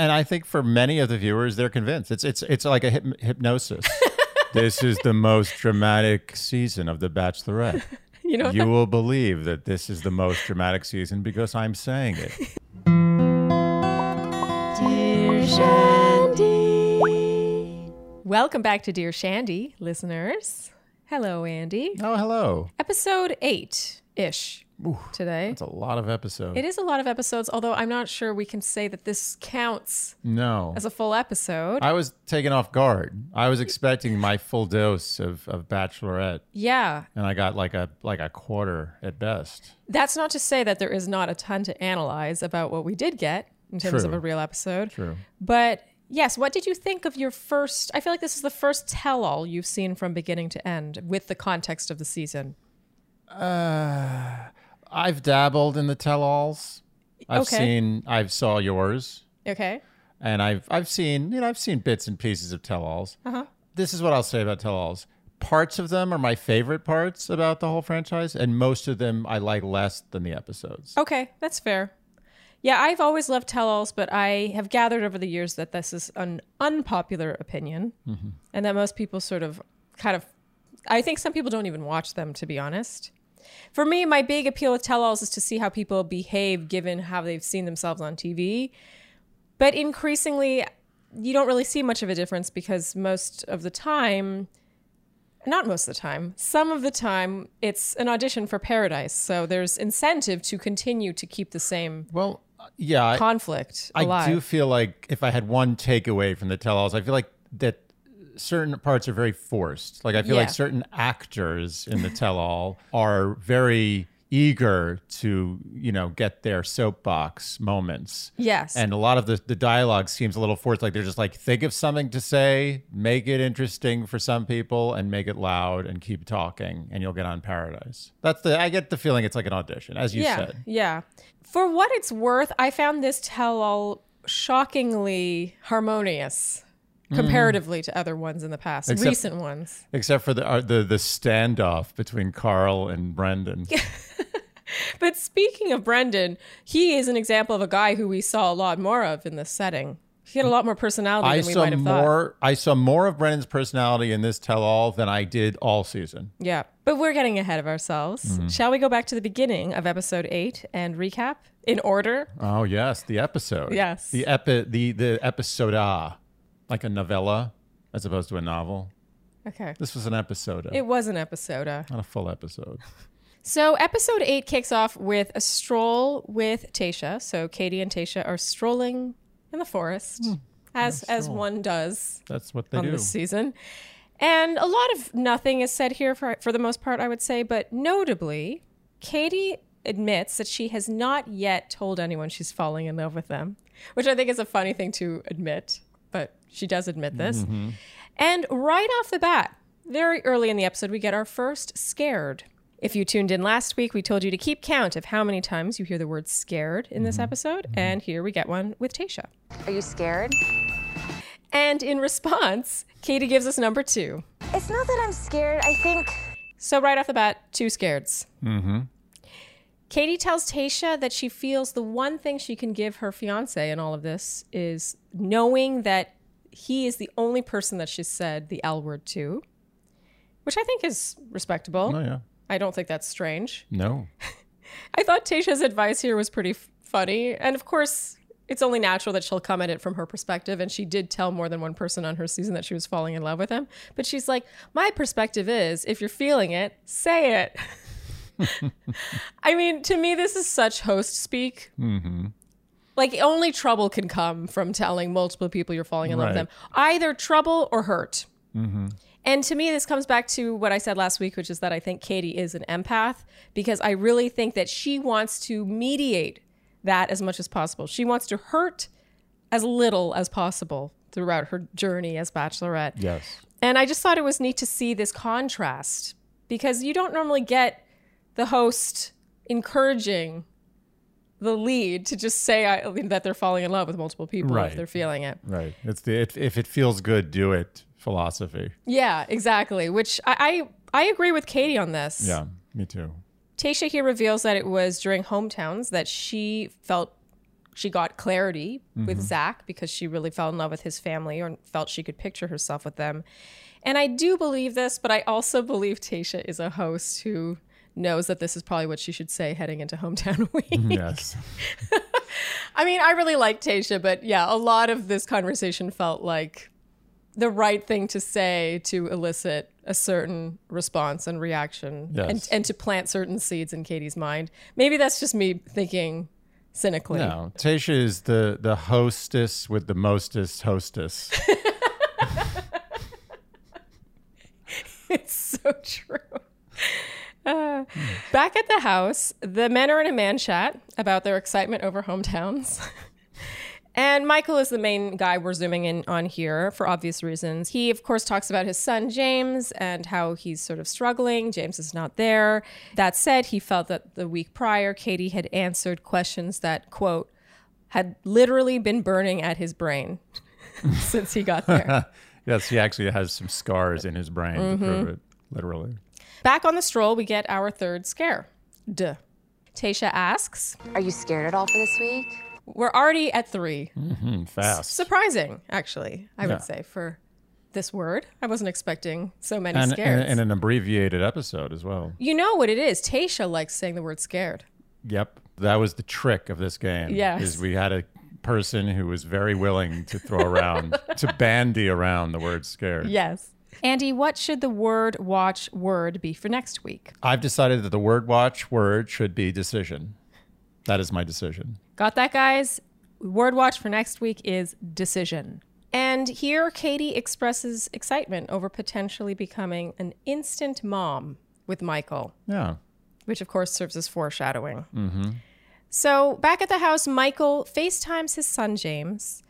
And I think for many of the viewers, they're convinced. It's it's it's like a hyp- hypnosis. this is the most dramatic season of The Bachelorette. You know, You will believe that this is the most dramatic season because I'm saying it. Dear Shandy. Welcome back to Dear Shandy, listeners. Hello, Andy. Oh, hello. Episode eight ish today. It's a lot of episodes. It is a lot of episodes, although I'm not sure we can say that this counts No. as a full episode. I was taken off guard. I was expecting my full dose of, of Bachelorette, yeah. and I got like a like a quarter at best. That's not to say that there is not a ton to analyze about what we did get in terms of a real episode. True. But yes, what did you think of your first? I feel like this is the first tell all you've seen from beginning to end with the context of the season. Uh, I've dabbled in the tell-alls. I've Okay. seen. I've saw yours, Okay. and I've I've seen. You know, I've seen bits and pieces of tell-alls. Uh-huh. This is what I'll say about tell-alls. Parts of them are my favorite parts about the whole franchise, and most of them I like less than the episodes. Okay, that's fair. Yeah, I've always loved tell alls, but I have gathered over the years that this is an unpopular opinion and that most people sort of kind of, I think some people don't even watch them, to be honest. For me, my big appeal with tell alls is to see how people behave given how they've seen themselves on TV. But increasingly, you don't really see much of a difference because most of the time, not most of the time, some of the time, it's an audition for paradise. So there's incentive to continue to keep the same Well, yeah, conflict I alive. do feel like if I had one takeaway from the tell-alls, I feel like that certain parts are very forced. Like I feel Yeah. like certain actors in the tell-all are very eager to, you know, get their soapbox moments. yes. And a lot of the, the dialogue seems a little forced. Like they're just like, think of something to say, make it interesting for some people, and make it loud and keep talking, and you'll get on Paradise. That's the I get the feeling it's like an audition, as you yeah. said. Yeah. For what it's worth, I found this tell all shockingly harmonious comparatively to other ones in the past, Except- recent ones. Except for the uh, the the standoff between Karl and Brendan. But speaking of Brendan, he is an example of a guy who we saw a lot more of in this setting. He had a lot more personality I than we saw might have thought. more. I saw more of Brendan's personality in this tell-all than I did all season. Yeah. But we're getting ahead of ourselves. Mm-hmm. Shall we go back to the beginning of episode eight and recap in order? Oh yes, the episode. Yes. the epi the the episoda, like a novella as opposed to a novel. Okay. This was an episode, It was an episode. not a full episode. So episode eight kicks off with a stroll with Tayshia. So Katie and Tayshia are strolling in the forest, hmm. as as one does That's what they on do. this season. And a lot of nothing is said here for for the most part, I would say. But notably, Katie admits that she has not yet told anyone she's falling in love with them, which I think is a funny thing to admit, but she does admit this. Mm-hmm. And right off the bat, very early in the episode, we get our first scared. If you tuned in last week, we told you to keep count of how many times you hear the word scared in this mm-hmm. episode. Mm-hmm. And here we get one with Tayshia. Are you scared? And in response, Katie gives us number two. It's not that I'm scared. I think So right off the bat, two scareds. Mm-hmm. Katie tells Tayshia that she feels the one thing she can give her fiance in all of this is knowing that he is the only person that she's said the L word to, which I think is respectable. oh yeah, I don't think that's strange. no. I thought Tayshia's advice here was pretty f- funny. And of course, it's only natural that she'll come at it from her perspective. And she did tell more than one person on her season that she was falling in love with him. But she's like, my perspective is if you're feeling it, say it. I mean, to me, this is such host speak. Mm-hmm. Like, only trouble can come from telling multiple people you're falling in love with them. Either trouble or hurt. Mm-hmm. And to me, this comes back to what I said last week, which is that I think Katie is an empath because I really think that she wants to mediate that as much as possible. She wants to hurt as little as possible throughout her journey as Bachelorette. Yes. And I just thought it was neat to see this contrast because you don't normally get the host encouraging the lead to just say I, that they're falling in love with multiple people Right. if they're feeling it. Right. It's the if, if it feels good, do it philosophy. Yeah, exactly. Which I, I I agree with Katie on this. Yeah, me too. Tayshia here reveals that it was during hometowns that she felt she got clarity with mm-hmm. Zach because she really fell in love with his family or felt she could picture herself with them. And I do believe this, but I also believe Tayshia is a host who knows that this is probably what she should say heading into hometown week. Mm-hmm. Yes. I mean, I really like Tayshia, but yeah, a lot of this conversation felt like the right thing to say to elicit a certain response and reaction Yes. and, and to plant certain seeds in Katie's mind. Maybe that's just me thinking cynically. No, Tayshia is the the hostess with the mostest hostess. It's so true. Uh, back at the house, the men are in a man chat about their excitement over hometowns. and Michael is the main guy we're zooming in on here for obvious reasons. He, of course, talks about his son, James, and how he's sort of struggling. James is not there. That said, he felt that the week prior, Katie had answered questions that, quote, had literally been burning at his brain since he got there. yes, he actually has some scars in his brain to prove it, literally. Back on the stroll, we get our third scare. Duh. Tayshia asks, Are you scared at all for this week? We're already at three. Hmm, fast. Surprising, actually, I Yeah. would say, for this word. I wasn't expecting so many and, scares. and, and an abbreviated episode as well. you know what it is. Tayshia likes saying the word scared. Yep. That was the trick of this game. Yes. Is we had a person who was very willing to throw around, to bandy around the word scared. Yes. Andy, what should the word watch word be for next week? I've decided that the word watch word should be decision. That is my decision. Got that, guys? Word watch for next week is decision. And here, Katie expresses excitement over potentially becoming an instant mom with Michael. Yeah. which of course serves as foreshadowing. Mm-hmm. So back at the house, Michael FaceTimes his son James,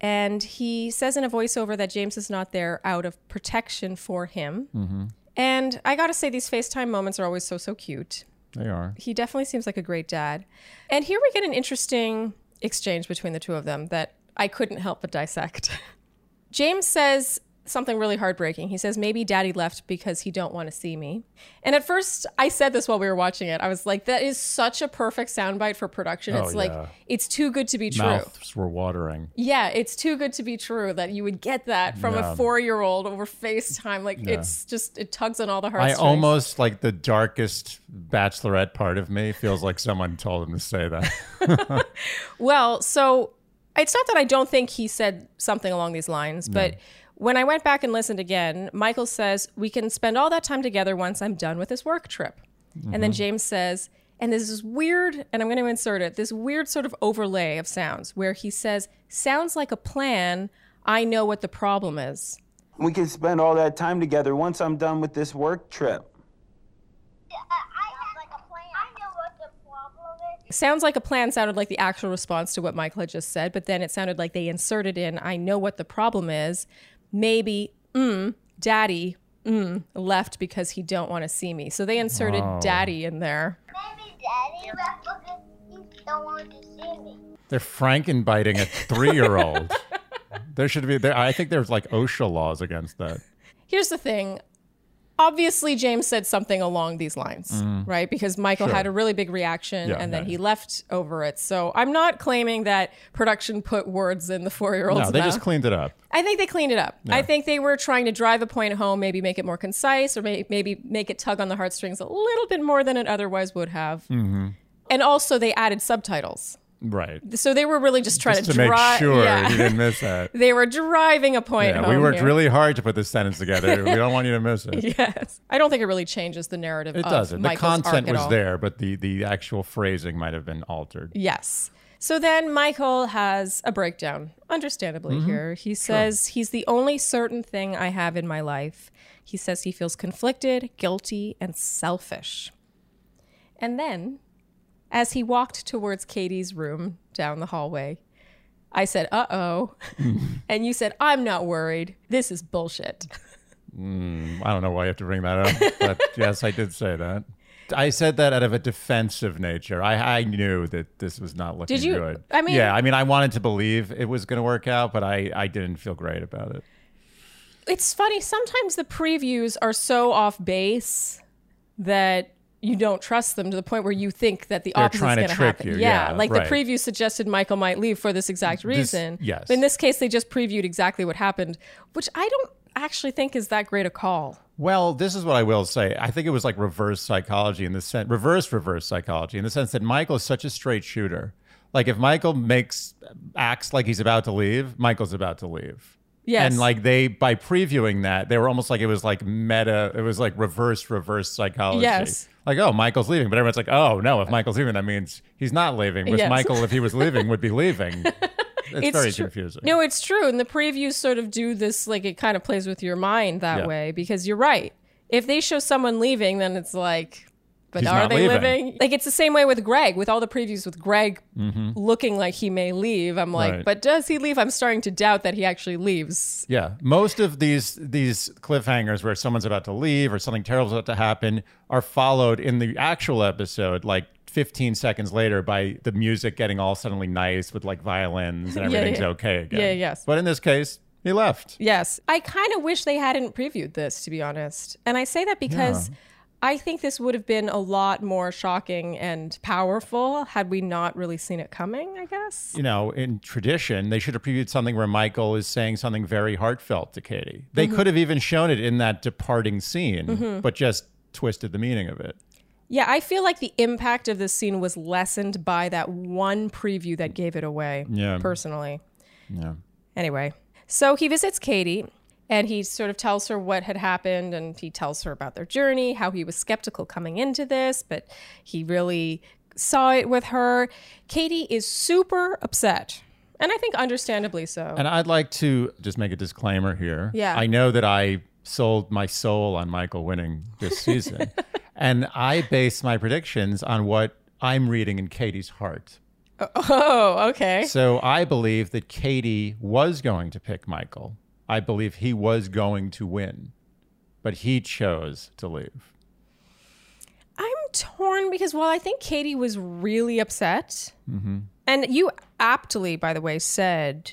and he says in a voiceover that James is not there out of protection for him. Mm-hmm. And I gotta say, these FaceTime moments are always so, so cute. They are. He definitely seems like a great dad. And here we get an interesting exchange between the two of them that I couldn't help but dissect. James says something really heartbreaking. He says maybe daddy left because he don't want to see me. And at first I said this while we were watching it. I was like that is such a perfect soundbite for production. Oh, It's like yeah. it's too good to be true. Mouths were watering. Yeah, it's too good to be true that you would get that from Yeah. a 4-year-old over FaceTime. Like it's just it tugs on all the hearts. I almost like the darkest bachelorette part of me feels like someone told him to say that. Well, so it's not that I don't think he said something along these lines, but when I went back and listened again, Michael says, We can spend all that time together once I'm done with this work trip. And then mm-hmm. James says, and this is weird, and I'm going to insert it this weird sort of overlay of sounds where he says, Sounds like a plan. I know what the problem is. We can spend all that time together once I'm done with this work trip. Sounds like a plan sounded like the actual response to what Michael had just said, but then it sounded like they inserted in, I know what the problem is. Maybe, mm, daddy, mm, left because he don't want to see me. So they inserted daddy in there. Maybe Daddy left because he don't want to see me. They're frankenbiting a three year old. there should be there I think there's like OSHA laws against that. Here's the thing. Obviously, James said something along these lines, right? Because Michael Sure. had a really big reaction Yeah, and then yeah, he yeah. left over it. So I'm not claiming that production put words in the four year old's No, they mouth. just cleaned it up. I think they cleaned it up. I think they were trying to drive a point home, maybe make it more concise, or may- maybe make it tug on the heartstrings a little bit more than it otherwise would have. Mm-hmm. And also, they added subtitles, Right. so they were really just trying Just to to, make drive. sure yeah. you didn't miss that. they were driving a point Yeah, we worked here. really hard to put this sentence together. we don't want you to miss it. Yes, I don't think it really changes the narrative. It of doesn't. The Michael's arc content was there, but the the actual phrasing might have been altered. Yes. So then Michael has a breakdown, understandably, Mm-hmm. here. He says he's the only certain thing I have in my life. He says he feels conflicted, guilty, and selfish. And then, as he walked towards Katie's room down the hallway, I said, uh oh. and you said, I'm not worried. This is bullshit. I don't know why you have to bring that up, but yes, I did say that. I said that out of a defensive nature. I, I knew that this was not looking Did you- good. I mean- yeah, I mean, I wanted to believe it was going to work out, but I, I didn't feel great about it. it's funny sometimes the previews are so off base that you don't trust them to the point where you think that the They're opposite is going to happen. you. Yeah, Yeah, like right. the preview suggested Michael might leave for this exact reason. yes. But in this case, they just previewed exactly what happened, which I don't actually think is that great a call. Well, this is what I will say. I think it was like reverse psychology in the sense, reverse reverse psychology in the sense that Michael is such a straight shooter. Like if Michael makes acts like he's about to leave, Michael's about to leave. Yes. And like they by previewing that, they were almost like it was like meta. It was like reverse reverse psychology. Yes. Like oh, Michael's leaving, but everyone's like oh no, if Michael's leaving, that means he's not leaving. With Yes. Michael, if he was leaving, would be leaving. It's, very tru- confusing. No, it's true. And the previews sort of do this, like it kind of plays with your mind that Yeah. way because you're right. If they show someone leaving, then it's like, but He's are they leaving. living? Like it's the same way with Greg, with all the previews with Greg looking like he may leave. I'm like, Mm-hmm. Right. but does he leave? I'm starting to doubt that he actually leaves. Yeah, most of these these cliffhangers where someone's about to leave or something terrible's about to happen are followed in the actual episode like 15 seconds later by the music getting all suddenly nice with like violins and everything's yeah. okay again. Yeah, yes. But in this case, he left. Yes. I kind of wish they hadn't previewed this, to be honest. And I say that because I think this would have been a lot more shocking and powerful had we not really seen it coming, I guess. You know, in tradition, they should have previewed something where Michael is saying something very heartfelt to Katie. They Mm-hmm. could have even shown it in that departing scene, but just twisted the meaning of it. Yeah, I feel like the impact of this scene was lessened by that one preview that gave it away. Yeah. Personally. Yeah. Anyway, so he visits Katie and he sort of tells her what had happened and he tells her about their journey, how he was skeptical coming into this, but he really saw it with her. Katie is super upset. And I think understandably so. And I'd like to just make a disclaimer here. Yeah. I know that I sold my soul on Michael winning this season. and I base my predictions on what I'm reading in Katie's heart. oh, okay. So I believe that Katie was going to pick Michael. I believe he was going to win, but he chose to leave. I'm torn because while I think Katie was really upset, and you aptly, by the way, said,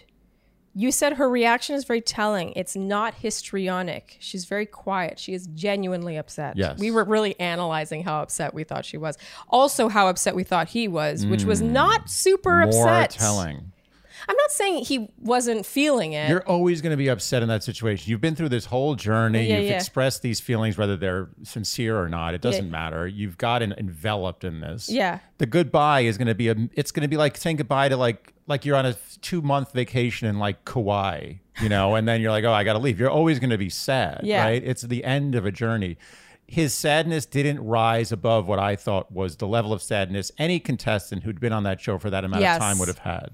you said her reaction is very telling. It's not histrionic. She's very quiet. She is genuinely upset. Yes. We were really analyzing how upset we thought she was. Also, how upset we thought he was, which was not super Hmm. More upset. telling. I'm not saying he wasn't feeling it. You're always going to be upset in that situation. You've been through this whole journey. Yeah, You've yeah. expressed these feelings, whether they're sincere or not. It doesn't matter. You've gotten enveloped in this. Yeah. The goodbye is going to be a. It's going to be like saying goodbye to like like you're on a two month vacation in like Kauai, you know, and then you're like, oh, I got to leave. You're always going to be sad, Yeah. right? It's the end of a journey. His sadness didn't rise above what I thought was the level of sadness any contestant who'd been on that show for that amount Yes. of time would have had.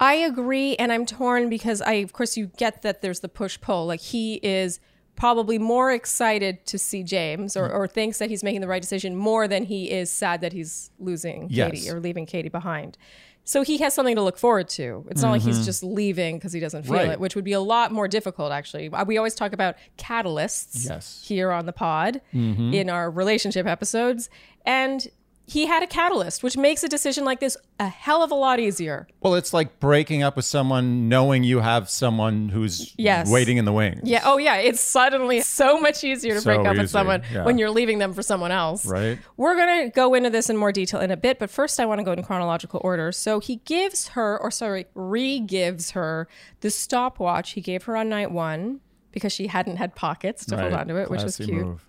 I agree, and I'm torn because I, of course, you get that there's the push pull. Like he is probably more excited to see James, or, or thinks that he's making the right decision more than he is sad that he's losing Yes. Katie or leaving Katie behind. So he has something to look forward to. It's not like he's just leaving because he doesn't feel Right. it, which would be a lot more difficult. Actually, Uh, we always talk about catalysts Yes. here on the pod in our relationship episodes, and he had a catalyst, which makes a decision like this a hell of a lot easier. Well, it's like breaking up with someone knowing you have someone who's Yes. waiting in the wings. Yeah. Oh, yeah. It's suddenly so much easier to So break up with someone yeah. when you're leaving them for someone else. Right. We're going to go into this in more detail in a bit, but first I want to go in chronological order. So he gives her, or sorry, re gives her the stopwatch he gave her on night one because she hadn't had pockets to hold Right. onto it, which was cute. move.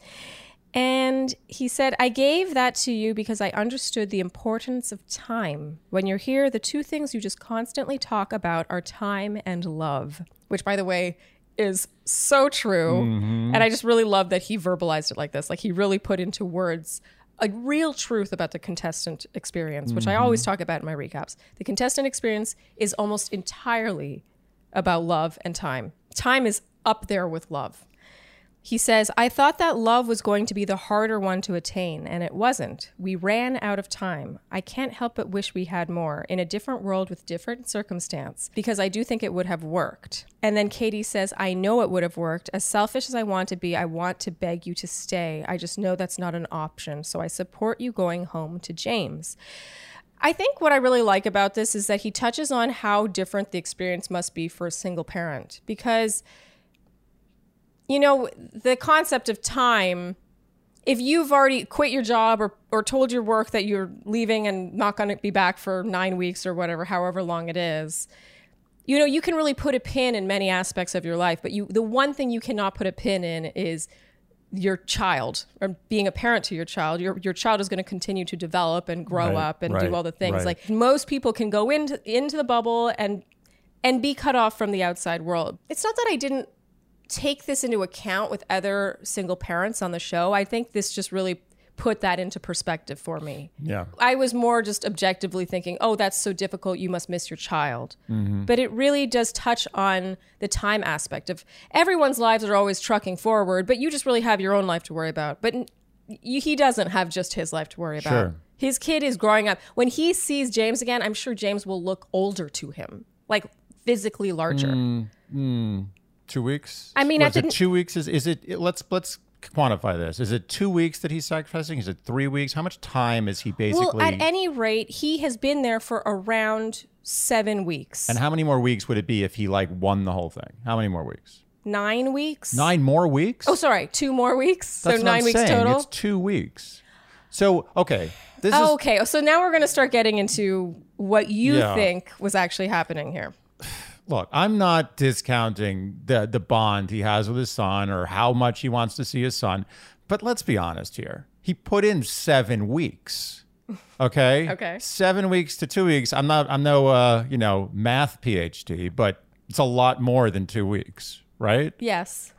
And he said, I gave that to you because I understood the importance of time. When you're here, the two things you just constantly talk about are time and love, which, by the way, is so true. Mm-hmm. And I just really love that he verbalized it like this. Like he really put into words a real truth about the contestant experience, which I always mm-hmm. talk about in my recaps. The contestant experience is almost entirely about love and time. Time is up there with love. He says, I thought that love was going to be the harder one to attain, and it wasn't. We ran out of time. I can't help but wish we had more in a different world with different circumstance, because I do think it would have worked. And then Katie says, I know it would have worked. As selfish as I want to be, I want to beg you to stay. I just know that's not an option, so I support you going home to James. I think what I really like about this is that he touches on how different the experience must be for a single parent, because you know, the concept of time if you've already quit your job or, or told your work that you're leaving and not going to be back for nine weeks or whatever, however long it is, you know, you can really put a pin in many aspects of your life, but you the one thing you cannot put a pin in is your child or being a parent to your child. Your your child is going to continue to develop and grow Right, up and right, do all the things. right. Like most people can go into into the bubble and and be cut off from the outside world. It's not that I didn't take this into account with other single parents on the show. I think this just really put that into perspective for me. Yeah. I was more just objectively thinking, oh, that's so difficult. You must miss your child. Mm-hmm. But it really does touch on the time aspect of everyone's lives are always trucking forward, but you just really have your own life to worry about. But he doesn't have just his life to worry about. Sure. His kid is growing up. When he sees James again, I'm sure James will look older to him, like physically larger. Mm. Two weeks. I mean, I is it didn't- two weeks. Is is it? Let's let's quantify this. Is it two weeks that he's sacrificing? Is it three weeks? How much time is he basically? Well, at any rate, he has been there for around seven weeks. and how many more weeks would it be if he like won the whole thing? How many more weeks? nine weeks? Nine more weeks. Oh, sorry, two more weeks. That's so nine weeks saying. total. It's two weeks. So okay, this Oh, is okay. So now we're going to start getting into what you Yeah. think was actually happening here. Look. I'm not discounting the the bond he has with his son or how much he wants to see his son, but let's be honest here. He put in seven weeks. Okay. Okay. Seven weeks to two weeks. I'm not. I'm no. Uh, you know, math PhD, but it's a lot more than two weeks, right? Yes.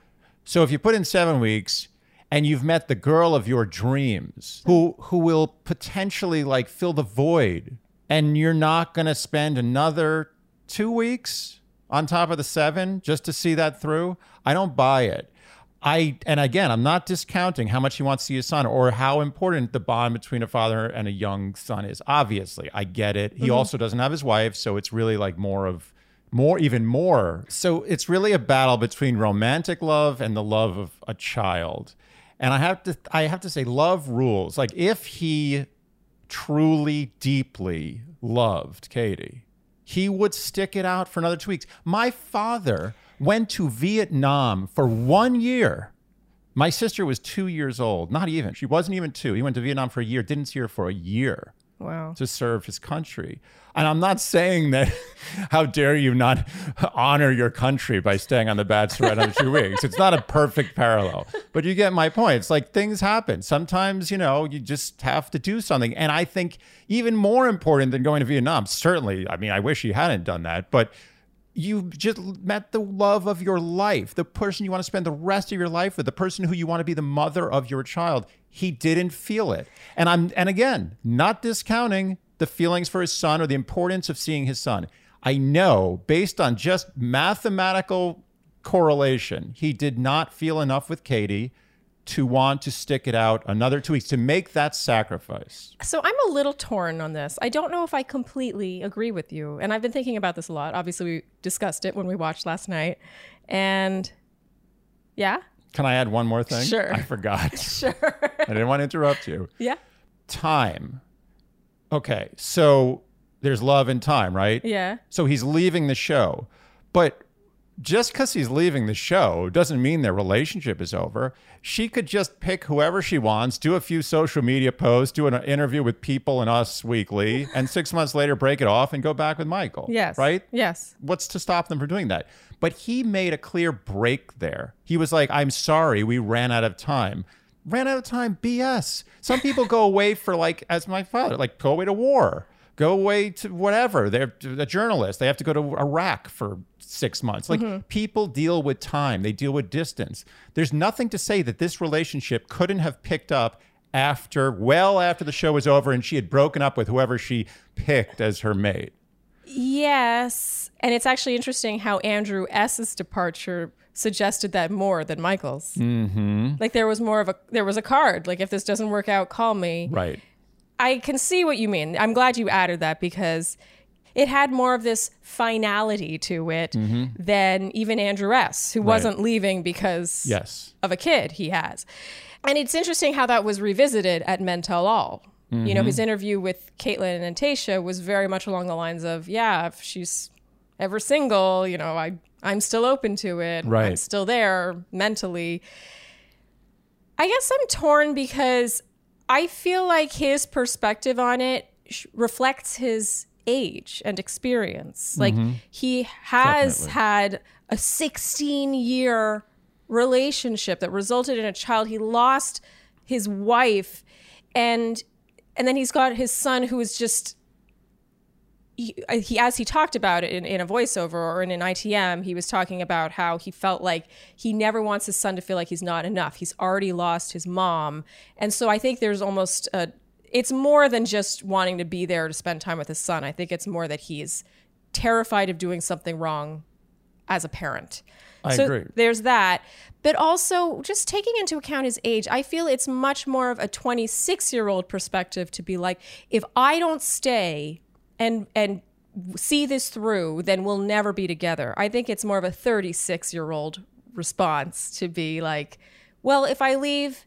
So if you put in seven weeks and you've met the girl of your dreams who who will potentially like fill the void and you're not going to spend another 2 weeks on top of the 7 just to see that through, I don't buy it. I and again, I'm not discounting how much he wants to see his son or how important the bond between a father and a young son is. Obviously, I get it. He mm-hmm. also doesn't have his wife, so it's really like more of more even more so it's really a battle between romantic love and the love of a child and i have to i have to say love rules like if he truly deeply loved katie he would stick it out for another two weeks. My father went to vietnam for one year. My sister was two years old not even. She wasn't even two. He went to vietnam for a year didn't see her for a year Wow. to serve his country. And I'm not saying that, how dare you not honor your country by staying on the bad bachelorette another two weeks. It's not a perfect parallel, but you get my point. It's like things happen. Sometimes, you know, you just have to do something. And I think even more important than going to Vietnam, certainly, I mean, I wish he hadn't done that, but you just met the love of your life, the person you want to spend the rest of your life with, the person who you want to be the mother of your child. He didn't feel it. And I'm and again, not discounting the feelings for his son or the importance of seeing his son. I know based on just mathematical correlation, he did not feel enough with Katie to want to stick it out another two weeks to make that sacrifice. So I'm a little torn on this. I don't know if I completely agree with you. And I've been thinking about this a lot. Obviously, we discussed it when we watched last night. And yeah, Can I add one more thing? Sure. I forgot. sure. I didn't want to interrupt you. yeah. time. Okay, so there's love and time, right? Yeah. So he's leaving the show. But just because he's leaving the show doesn't mean their relationship is over. She could just pick whoever she wants, do a few social media posts, do an interview with people and Us Weekly, and six months later break it off and go back with Michael. Yes. Right? Yes. What's to stop them from doing that? But he made a clear break there. He was like, I'm sorry, we ran out of time. Ran out of time, BS. Some people go away for, like, as my father, like, go away to war, go away to whatever. They're a journalist. They have to go to Iraq for six months. Like, people deal with time, they deal with distance. There's nothing to say that this relationship couldn't have picked up after, well after the show was over and she had broken up with whoever she picked as her mate. Yes. And it's actually interesting how Andrew S.'s departure suggested that more than Michael's. Mm-hmm. Like there was more of a there was a card. Like if this doesn't work out, call me. Right. I can see what you mean. I'm glad you added that because it had more of this finality to it mm-hmm. than even Andrew S., who wasn't leaving because Yes. of a kid he has. And it's interesting how that was revisited at Men Tell All. You know, his mm-hmm. interview with Kaitlyn and Tayshia was very much along the lines of, yeah, if she's ever single, you know, I I'm still open to it. Right. I'm still there mentally. I guess I'm torn because I feel like his perspective on it sh- reflects his age and experience. Like mm-hmm. he has Definitely. had a 16 year relationship that resulted in a child. He lost his wife and and then he's got his son who is just he, uh, he as he talked about it in, in a voiceover or in an ITM, he was talking about how he felt like he never wants his son to feel like he's not enough. He's already lost his mom, and so I think there's almost a. It's more than just wanting to be there to spend time with his son. I think it's more that he's terrified of doing something wrong as a parent. I so agree. There's that. But also, just taking into account his age, I feel it's much more of a 26 year old perspective to be like, if I don't stay and, and, see this through then we'll never be together. I think it's more of a 36 year old response to be like well if i leave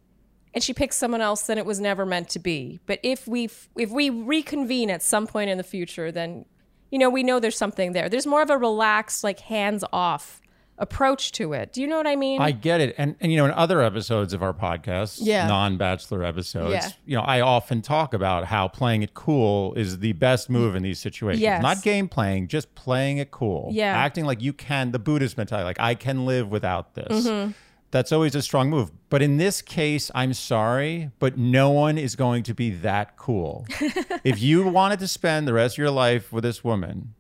and she picks someone else then it was never meant to be. But if we if we reconvene at some point in the future then you know we know there's something there. There's more of a relaxed like hands off approach to it do you know what i mean I get it. And and you know, in other episodes of our podcast, Yeah. non-bachelor episodes, Yeah. you know, I often talk about how playing it cool is the best move in these situations. Yes. Not game playing, just playing it cool. Yeah. Acting like you can the Buddhist mentality, like I can live without this. Mm-hmm. That's always a strong move. But in this case, I'm sorry, but no one is going to be that cool. if you wanted to spend the rest of your life with this woman,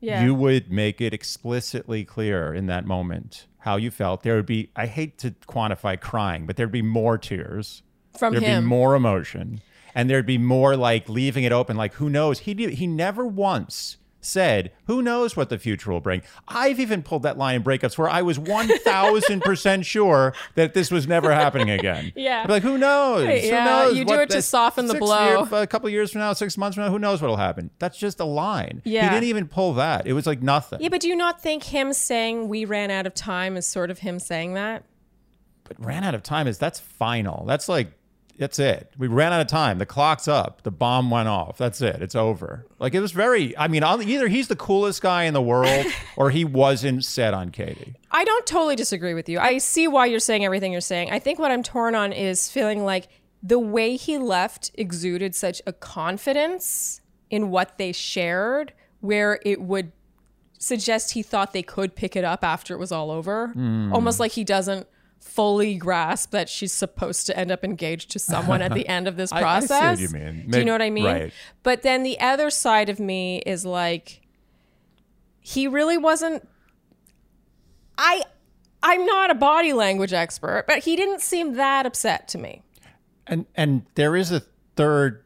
yeah you would make it explicitly clear in that moment how you felt. There would be, I hate to quantify crying, but there'd be more tears. from There'd him be more emotion. And there'd be more like leaving it open, like who knows? He did, he never once said, who knows what the future will bring. I've even pulled that line in breakups where I was 1000% sure that this was never happening again. Yeah. I'd be like, who knows? Right, Who knows you do it to soften the blow. year- a couple years from now, six months from now, who knows what'll happen? That's just a line. Yeah. He didn't even pull that. It was like nothing. yeah but do you not think him saying we ran out of time is sort of him saying that but ran out of time is that's final. That's like that's it. We ran out of time. The clock's up. The bomb went off. That's it. It's over. Like it was very. I mean, either he's the coolest guy in the world, or he wasn't set on Katie. I don't totally disagree with you. I see why you're saying everything you're saying. I think what I'm torn on is feeling like the way he left exuded such a confidence in what they shared, where it would suggest he thought they could pick it up after it was all over. Hmm. Almost like he doesn't fully grasp that she's supposed to end up engaged to someone at the end of this I- I see what process. you mean. Do you know what I mean? right. But then the other side of me is like he really wasn't I I'm not a body language expert, but he didn't seem that upset to me. And and there is a third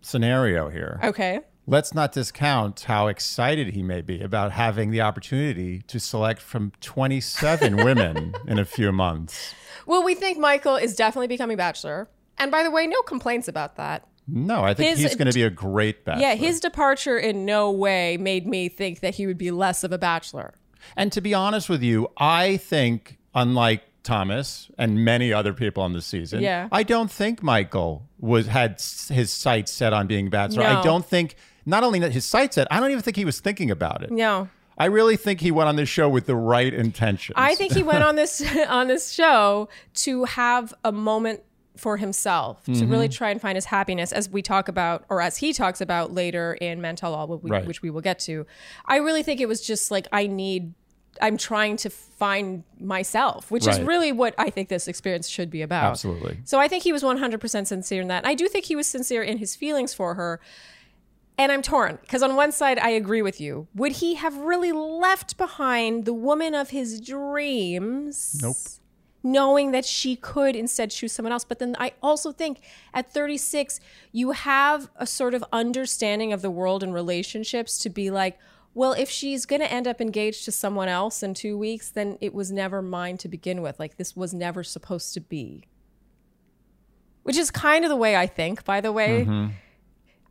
scenario here. Okay. Let's not discount how excited he may be about having the opportunity to select from 27 women in a few months. Well, we think Michael is definitely becoming bachelor. And by the way, no complaints about that. No, I think His- he's going to be a great bachelor. Yeah, his departure in no way made me think that he would be less of a bachelor. And to be honest with you, I think, unlike Thomas and many other people on the season, Yeah. I don't think Michael was had his sights set on being bachelor. No. I don't think not only that his sights set, I don't even think he was thinking about it. No. I really think he went on this show with the right intentions. I think he went on this on this show to have a moment for himself to Mm-hmm. really try and find his happiness as we talk about or as he talks about later in Men Tell All which we, Right. which we will get to i really think it was just like i need i'm trying to find myself which is really what i think this experience should be about Absolutely. so i think he was 100% sincere in that and i do think he was sincere in his feelings for her and I'm torn because on one side I agree with you. Would he have really left behind the woman of his dreams? Nope. Knowing that she could instead choose someone else. But then I also think at 36, you have a sort of understanding of the world and relationships to be like, well, if she's going to end up engaged to someone else in two weeks, then it was never mine to begin with. Like, this was never supposed to be. Which is kind of the way I think, by the way. Mm-hmm.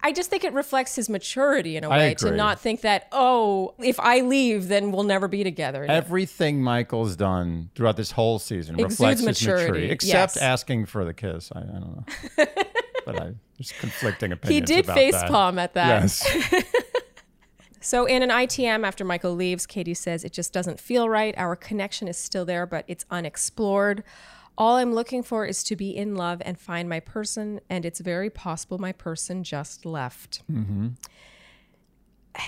I just think it reflects his maturity in a. Way to not think that, oh, if I leave, then we'll never be together. Everything Michael's done throughout this whole season Exudes reflects his maturity, maturity, except yes. asking for the kiss. I, I don't know, but I, there's conflicting opinions. he did face that. palm at that. Yes. So in an ITM after Michael leaves, Katie says it just doesn't feel right. Our connection is still there, but it's unexplored. All I'm looking for is to be in love and find my person, and it's very possible my person just left. Mm-hmm.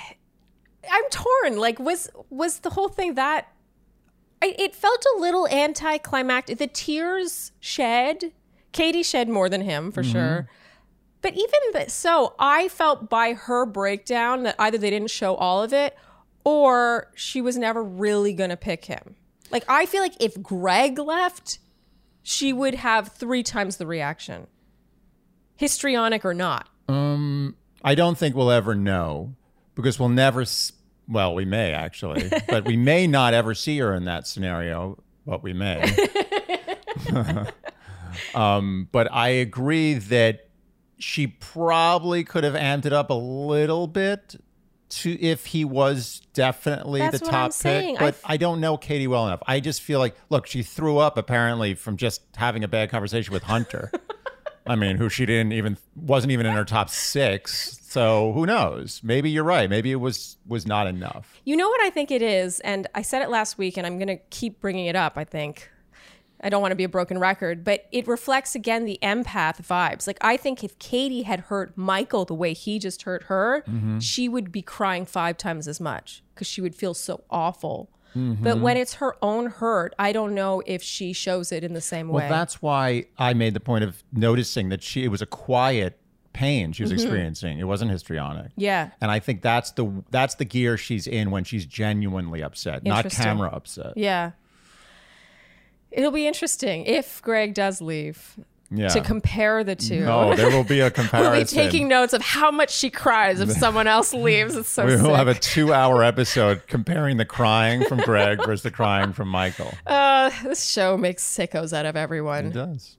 I'm torn. Like, was was the whole thing that? I, it felt a little anticlimactic. The tears shed. Katie shed more than him for mm-hmm. sure. But even th- so, I felt by her breakdown that either they didn't show all of it or she was never really going to pick him. Like, I feel like if Greg left, she would have three times the reaction, histrionic or not. Um, I don't think we'll ever know because we'll never. s- Well, we may actually, but we may not ever see her in that scenario. But we may. um, but I agree that she probably could have amped it up a little bit to if he was definitely That's the top pick. But f- I don't know Katie well enough. I just feel like, look, she threw up apparently from just having a bad conversation with Hunter. I mean, who she didn't even wasn't even in her top six. So who knows? Maybe you're right. Maybe it was was not enough. You know what I think it is, and I said it last week, and I'm going to keep bringing it up. I think I don't want to be a broken record, but it reflects again the empath vibes. Like I think if Katie had hurt Michael the way he just hurt her, mm-hmm. she would be crying five times as much because she would feel so awful. Mm-hmm. But when it's her own hurt, I don't know if she shows it in the same way. Well, that's why I made the point of noticing that she it was a quiet pain she was mm-hmm. experiencing. It wasn't histrionic. yeah. And I think that's the that's the gear she's in when she's genuinely upset, not camera upset. Yeah. It'll be interesting if Greg does leave Yeah. to compare the two. no, there will be a comparison. We'll be taking notes of how much she cries if someone else leaves. It's so we will sick. have a two-hour episode comparing the crying from Greg versus the crying from Michael. uh, this show makes sickos out of everyone. It does.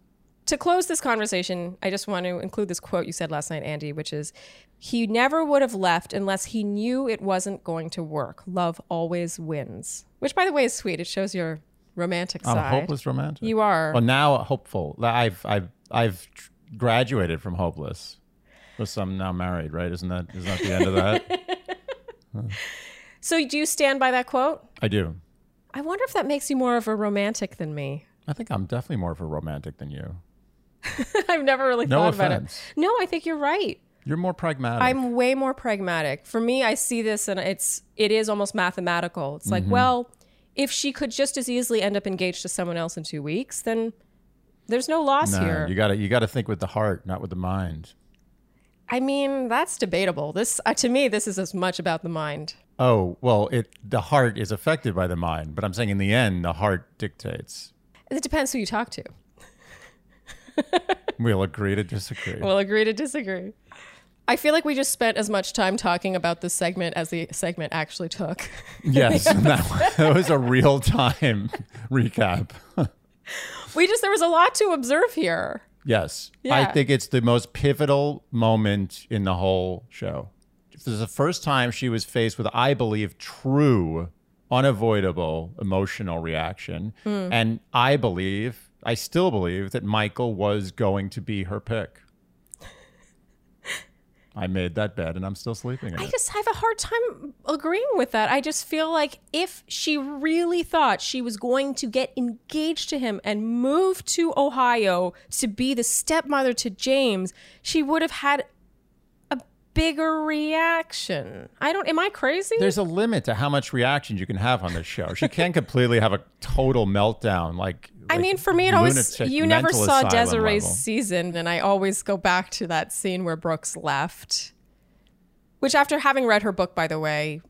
To close this conversation, I just want to include this quote you said last night, Andy, which is He never would have left unless he knew it wasn't going to work. Love always wins. Which, by the way, is sweet. It shows your romantic I'm a side. hopeless romantic. You are. Well, now hopeful. I've I've I've graduated from hopeless. Because I'm now married, right? Isn't that isn't that the end of that? So, do you stand by that quote? I do. I wonder if that makes you more of a romantic than me. I think I'm definitely more of a romantic than you. I've never really No thought about offense. it. No, I think you're right. You're more pragmatic. I'm way more pragmatic. For me, I see this and it's it is almost mathematical. It's Mm-hmm. like, well, if she could just as easily end up engaged to someone else in two weeks, then there's no loss no, here. you got to you got to think with the heart, not with the mind. I mean, that's debatable. This uh, to me, this is as much about the mind. Oh well, it the heart is affected by the mind, but I'm saying in the end, the heart dictates. It depends who you talk to. We'll agree to disagree. We'll agree to disagree. I feel like we just spent as much time talking about this segment as the segment actually took. yes, that, that was a real time recap. We just there was a lot to observe here. Yes. Yeah. I think it's the most pivotal moment in the whole show. This is the first time she was faced with, I believe, true, unavoidable emotional reaction. Hmm. And I believe, I still believe, that Michael was going to be her pick. I made that bed and I'm still sleeping in I it. just have a hard time agreeing with that. I just feel like if she really thought she was going to get engaged to him and move to Ohio to be the stepmother to James, she would have had bigger reaction. I don't, am I crazy? There's a limit to how much reaction you can have on this show. She can't completely have a total meltdown like. I like mean, for me, it always you never saw Desiree's level. season, and I always go back to that scene where Brooks left. Which, after having read her book, by the way,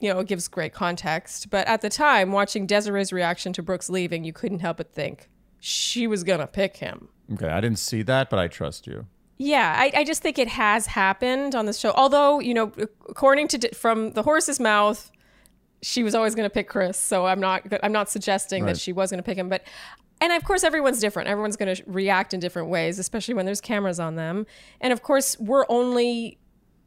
you know, it gives great context. But at the time, watching Desiree's reaction to Brooks leaving, you couldn't help but think she was going to pick him. Okay, I didn't see that, but I trust you. Yeah, I, I just think it has happened on this show. Although, you know, according to from the horse's mouth, she was always going to pick Chris. So I'm not I'm not suggesting Right. that she was going to pick him, but and of course everyone's different. Everyone's going to react in different ways, especially when there's cameras on them. And of course, we're only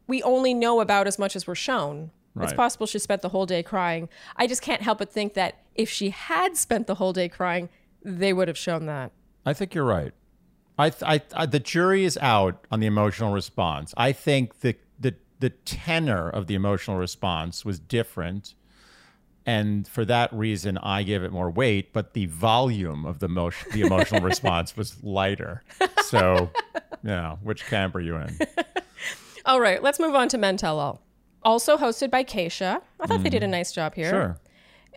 we only know about as much as we're shown. It's possible she spent the whole day crying. I just can't help but think that if she had spent the whole day crying, they would have shown that. I think you're right. I, I, I the jury is out on the emotional response. I think the the the tenor of the emotional response was different, And for that reason, I give it more weight, but the volume of the, mo- the emotional response was lighter. So, yeah, which camp are you in? All right, let's move on to Men Tell All. Also hosted by Keisha. I thought they did a mm-hmm. nice job here. Sure.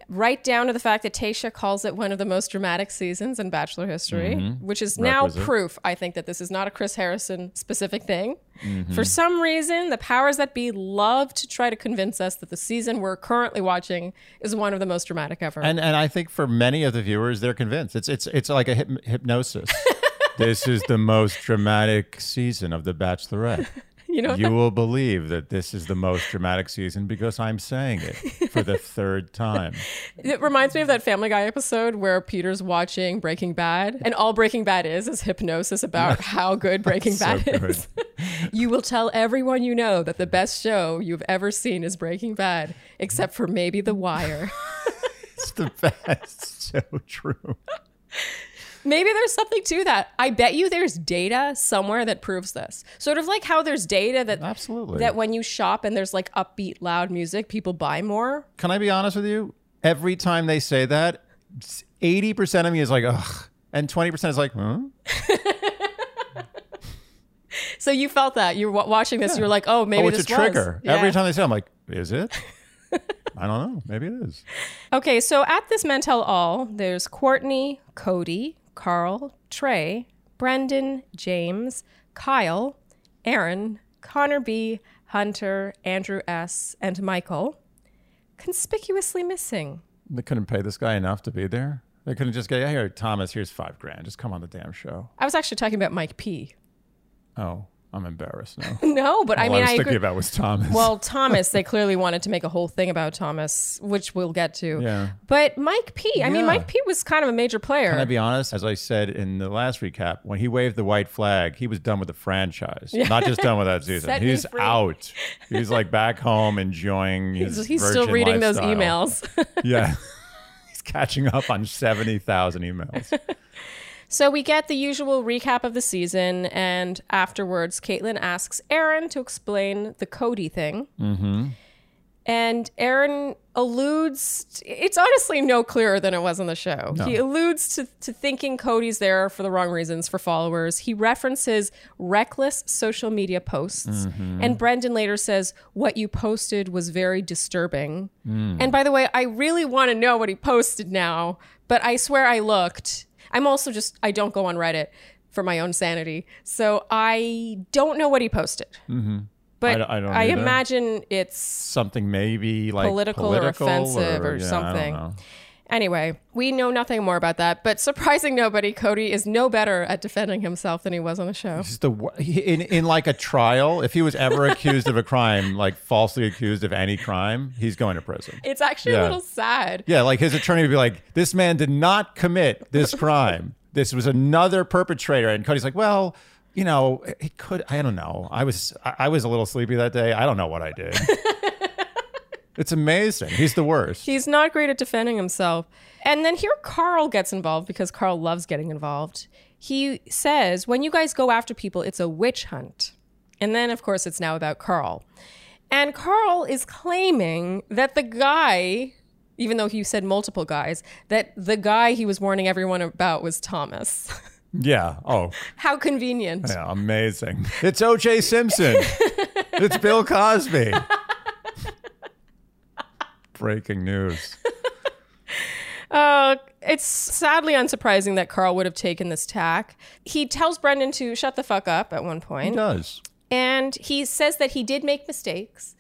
Right down to the fact that Tayshia calls it one of the most dramatic seasons in Bachelor history, mm-hmm. which is now proof, I think, that this is not a Chris Harrison specific thing. Mm-hmm. For some reason, the powers that be love to try to convince us that the season we're currently watching is one of the most dramatic ever. And and I think for many of the viewers, they're convinced. It's it's it's like a hyp- hypnosis. this is the most dramatic season of The Bachelorette. you know, You will believe that this is the most dramatic season because I'm saying it for the third time. It reminds me of that Family Guy episode where Peter's watching Breaking Bad, and all Breaking Bad is is hypnosis about how good Breaking So Bad good. is. you will tell everyone you know that the best show you've ever seen is Breaking Bad, except for maybe The Wire. It's the best. So true. Maybe there's something to that. I bet you there's data somewhere that proves this. Sort of like how there's data that Absolutely. that when you shop and there's like upbeat, loud music, people buy more. Can I be honest with you? Every time they say that, 80% of me is like, ugh. And 20% is like, huh? Hmm? So you felt that you were watching this, you were like, oh, maybe oh, it's this a trigger. Was. Every time they say, it, I'm like, is it? I don't know. Maybe it is. Okay, so at this Men Tell All, there's Courtney, Cody, Karl, Trey, Brendan, James, Kyle, Aaron, Connor B, Hunter, Andrew S, and Michael. Conspicuously missing. They couldn't pay this guy enough to be there. They couldn't just go, yeah, here, Thomas, here's five grand. Just come on the damn show. I was actually talking about Mike P. Oh, I'm embarrassed now. No, but I mean, I was I thinking agree. about was Thomas. Well, Thomas, they clearly wanted to make a whole thing about Thomas, which we'll get to. Yeah. But Mike P, I mean, Mike P was kind of a major player. Can I be honest? As I said in the last recap, when he waved the white flag, he was done with the franchise. yeah. Not just done with that season. He's out. He's like back home enjoying his he's he's still reading those emails. Yeah. He's catching up on 70,000 emails. So we get the usual recap of the season, and afterwards, Kaitlyn asks Aaron to explain the Cody thing. Mm-hmm. And Aaron alludes, it's honestly no clearer than it was on the show. He alludes to, to thinking Cody's there for the wrong reasons, for followers. He references reckless social media posts. And Brendan later says, What you posted was very disturbing. And by the way, I really want to know what he posted now, but I swear I looked. I'm also just, I don't go on Reddit for my own sanity. So I don't know what he posted. Mm-hmm. But I don't- I don't I imagine it's Something maybe like Political or offensive or yeah, I don't something. Anyway, we know nothing more about that, but surprising nobody, Cody is no better at defending himself than he was on the show. The in in like a trial. If he was ever accused of a crime, like falsely accused of any crime, he's going to prison. It's actually Yeah. a little sad. Yeah, like his attorney would be like, "This man did not commit this crime. This was another perpetrator." And Cody's like, "Well, you know, he could. I don't know. I was I was a little sleepy that day. I don't know what I did." it's amazing. He's the worst. He's not great at defending himself. And then here Karl gets involved because Karl loves getting involved. He says, when you guys go after people, it's a witch hunt. And then, of course, it's now about Karl. And Karl is claiming that the guy, even though he said multiple guys, that the guy he was warning everyone about was Thomas. yeah. Oh, How convenient. yeah. Amazing. It's O.J. Simpson. it's Bill Cosby. Breaking news. Uh, it's sadly unsurprising that Karl would have taken this tack. He tells Brendan to shut the fuck up at one point. He does. And he says that he did make mistakes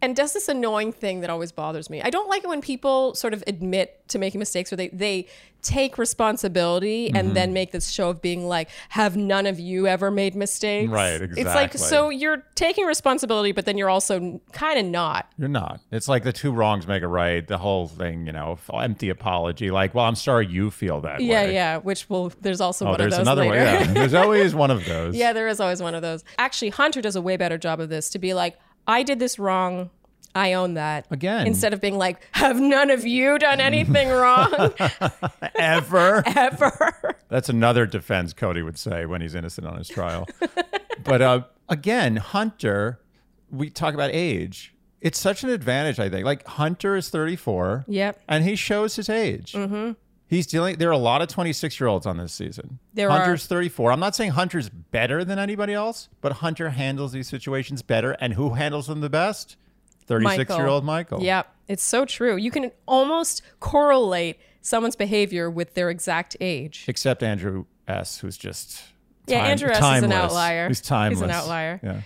and does this annoying thing that always bothers me. I don't like it when people sort of admit to making mistakes or they, they take responsibility Mm-hmm. and then make this show of being like, have none of you ever made mistakes? Right, exactly. It's like, so you're taking responsibility, but then you're also kind of not. You're not. It's like the two wrongs make a right. The whole thing, you know, empty apology. Like, well, I'm sorry you feel that Yeah, way. yeah, yeah. which will, there's also Oh, one there's of those another later. one. Yeah, there's always one of those. Yeah, there is always one of those. Actually, Hunter does a way better job of this to be like, I did this wrong. I own that. Again. Instead of being like, have none of you done anything wrong Ever. ever? That's another defense Cody would say when he's innocent on his trial. but uh, again, Hunter, we talk about age. it's such an advantage, I think. Like Hunter is 34. Yep. And he shows his age. Mm-hmm. He's dealing. There are a lot of 26 year olds on this season. There Hunter's 34. I'm not saying Hunter's better than anybody else, but Hunter handles these situations better. And who handles them the best? 36 year old Michael. Yep. It's so true. You can almost correlate someone's behavior with their exact age. Except Andrew S., who's just. Yeah, Andrew S. is an timeless. outlier. He's He's an outlier. Yeah.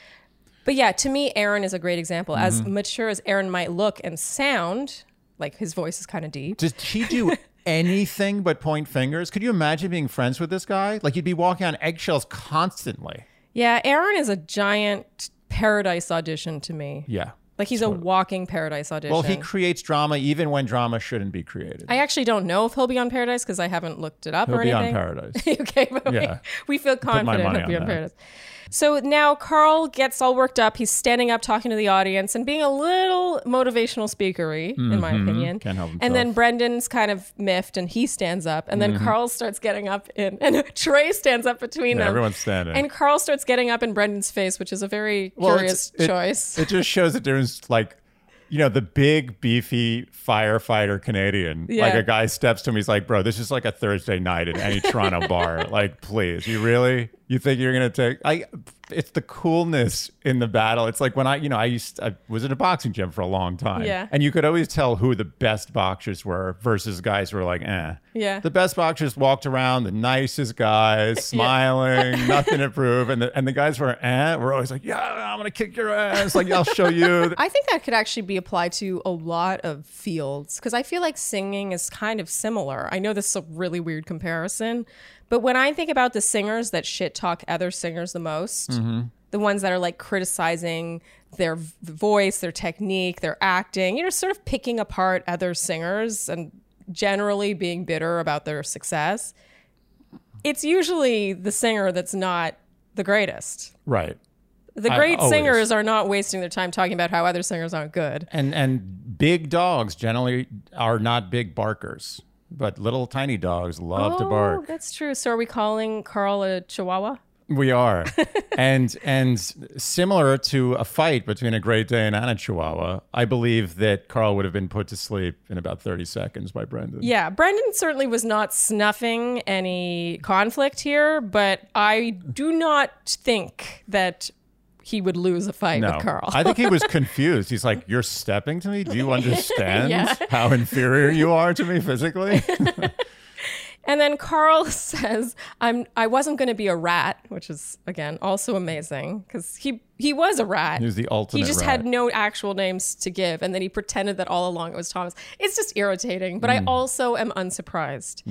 But yeah, to me, Aaron is a great example. As Mm-hmm. mature as Aaron might look and sound, like his voice is kind of deep. Did he do anything but point fingers? Could you imagine being friends with this guy? Like you'd be walking on eggshells constantly. Yeah, Aaron is a giant paradise audition to me. Yeah. Like he's a walking paradise audition. Well, he creates drama even when drama shouldn't be created. I actually don't know if he'll be on Paradise because I haven't looked it up He'll or be on anything. Paradise. okay, but Yeah. we, we feel confident he'll be on on that. Paradise. So now Karl gets all worked up. He's standing up, talking to the audience, and being a little motivational speakery, in my opinion. Mm-hmm. Can't help And then. Brendan's kind of miffed, and he stands up, and Mm-hmm. then Karl starts getting up, in, and Trey stands up between Yeah, them. everyone's standing. And Karl starts getting up in Brendan's face, which is a very Well, curious it- choice. It just shows the difference, like, you know, the big, beefy firefighter Canadian. Like a guy steps to him, he's like, bro, this is like a Thursday night at any Toronto bar. Like, please, you really? You think you're to take. I. It's the coolness in the battle. It's like when I, you know, I used, I was in a boxing gym for a long time. Yeah. And you could always tell who the best boxers were versus guys who were like, eh. Yeah. The best boxers walked around, the nicest guys, smiling, nothing to prove. And the, and the guys were, eh, we're always like, yeah, I'm to kick your ass. Like, I'll show you. I think that could actually be applied to a lot of fields because I feel like singing is kind of similar. I know this is a really weird comparison, but when I think about the singers that shit talk other singers the most, the ones that are like criticizing their voice, their technique, their acting, you know, sort of picking apart other singers and generally being bitter about their success, it's usually the singer that's not the greatest. Right. The great always. singers are not wasting their time talking about how other singers aren't good. And and big dogs generally are not big barkers, but little tiny dogs love to oh, bark. Oh, that's true. So are we calling Karl a Chihuahua? We are. and and similar to a fight between a Great Dane and a Chihuahua, I believe that Karl would have been put to sleep in about 30 seconds by Brendan. Yeah, Brendan certainly was not snuffing any conflict here, but I do not think that he would lose a fight No, with Karl. I think he was confused. He's like, "You're stepping to me. Do you understand Yeah. how inferior you are to me physically?" and then Karl says, "I'm I wasn't going to be a rat," which is again also amazing because he he was a rat. He was the ultimate He just rat. had no actual names to give, and then he pretended that all along it was Thomas. It's just irritating, but Hmm. I also am unsurprised.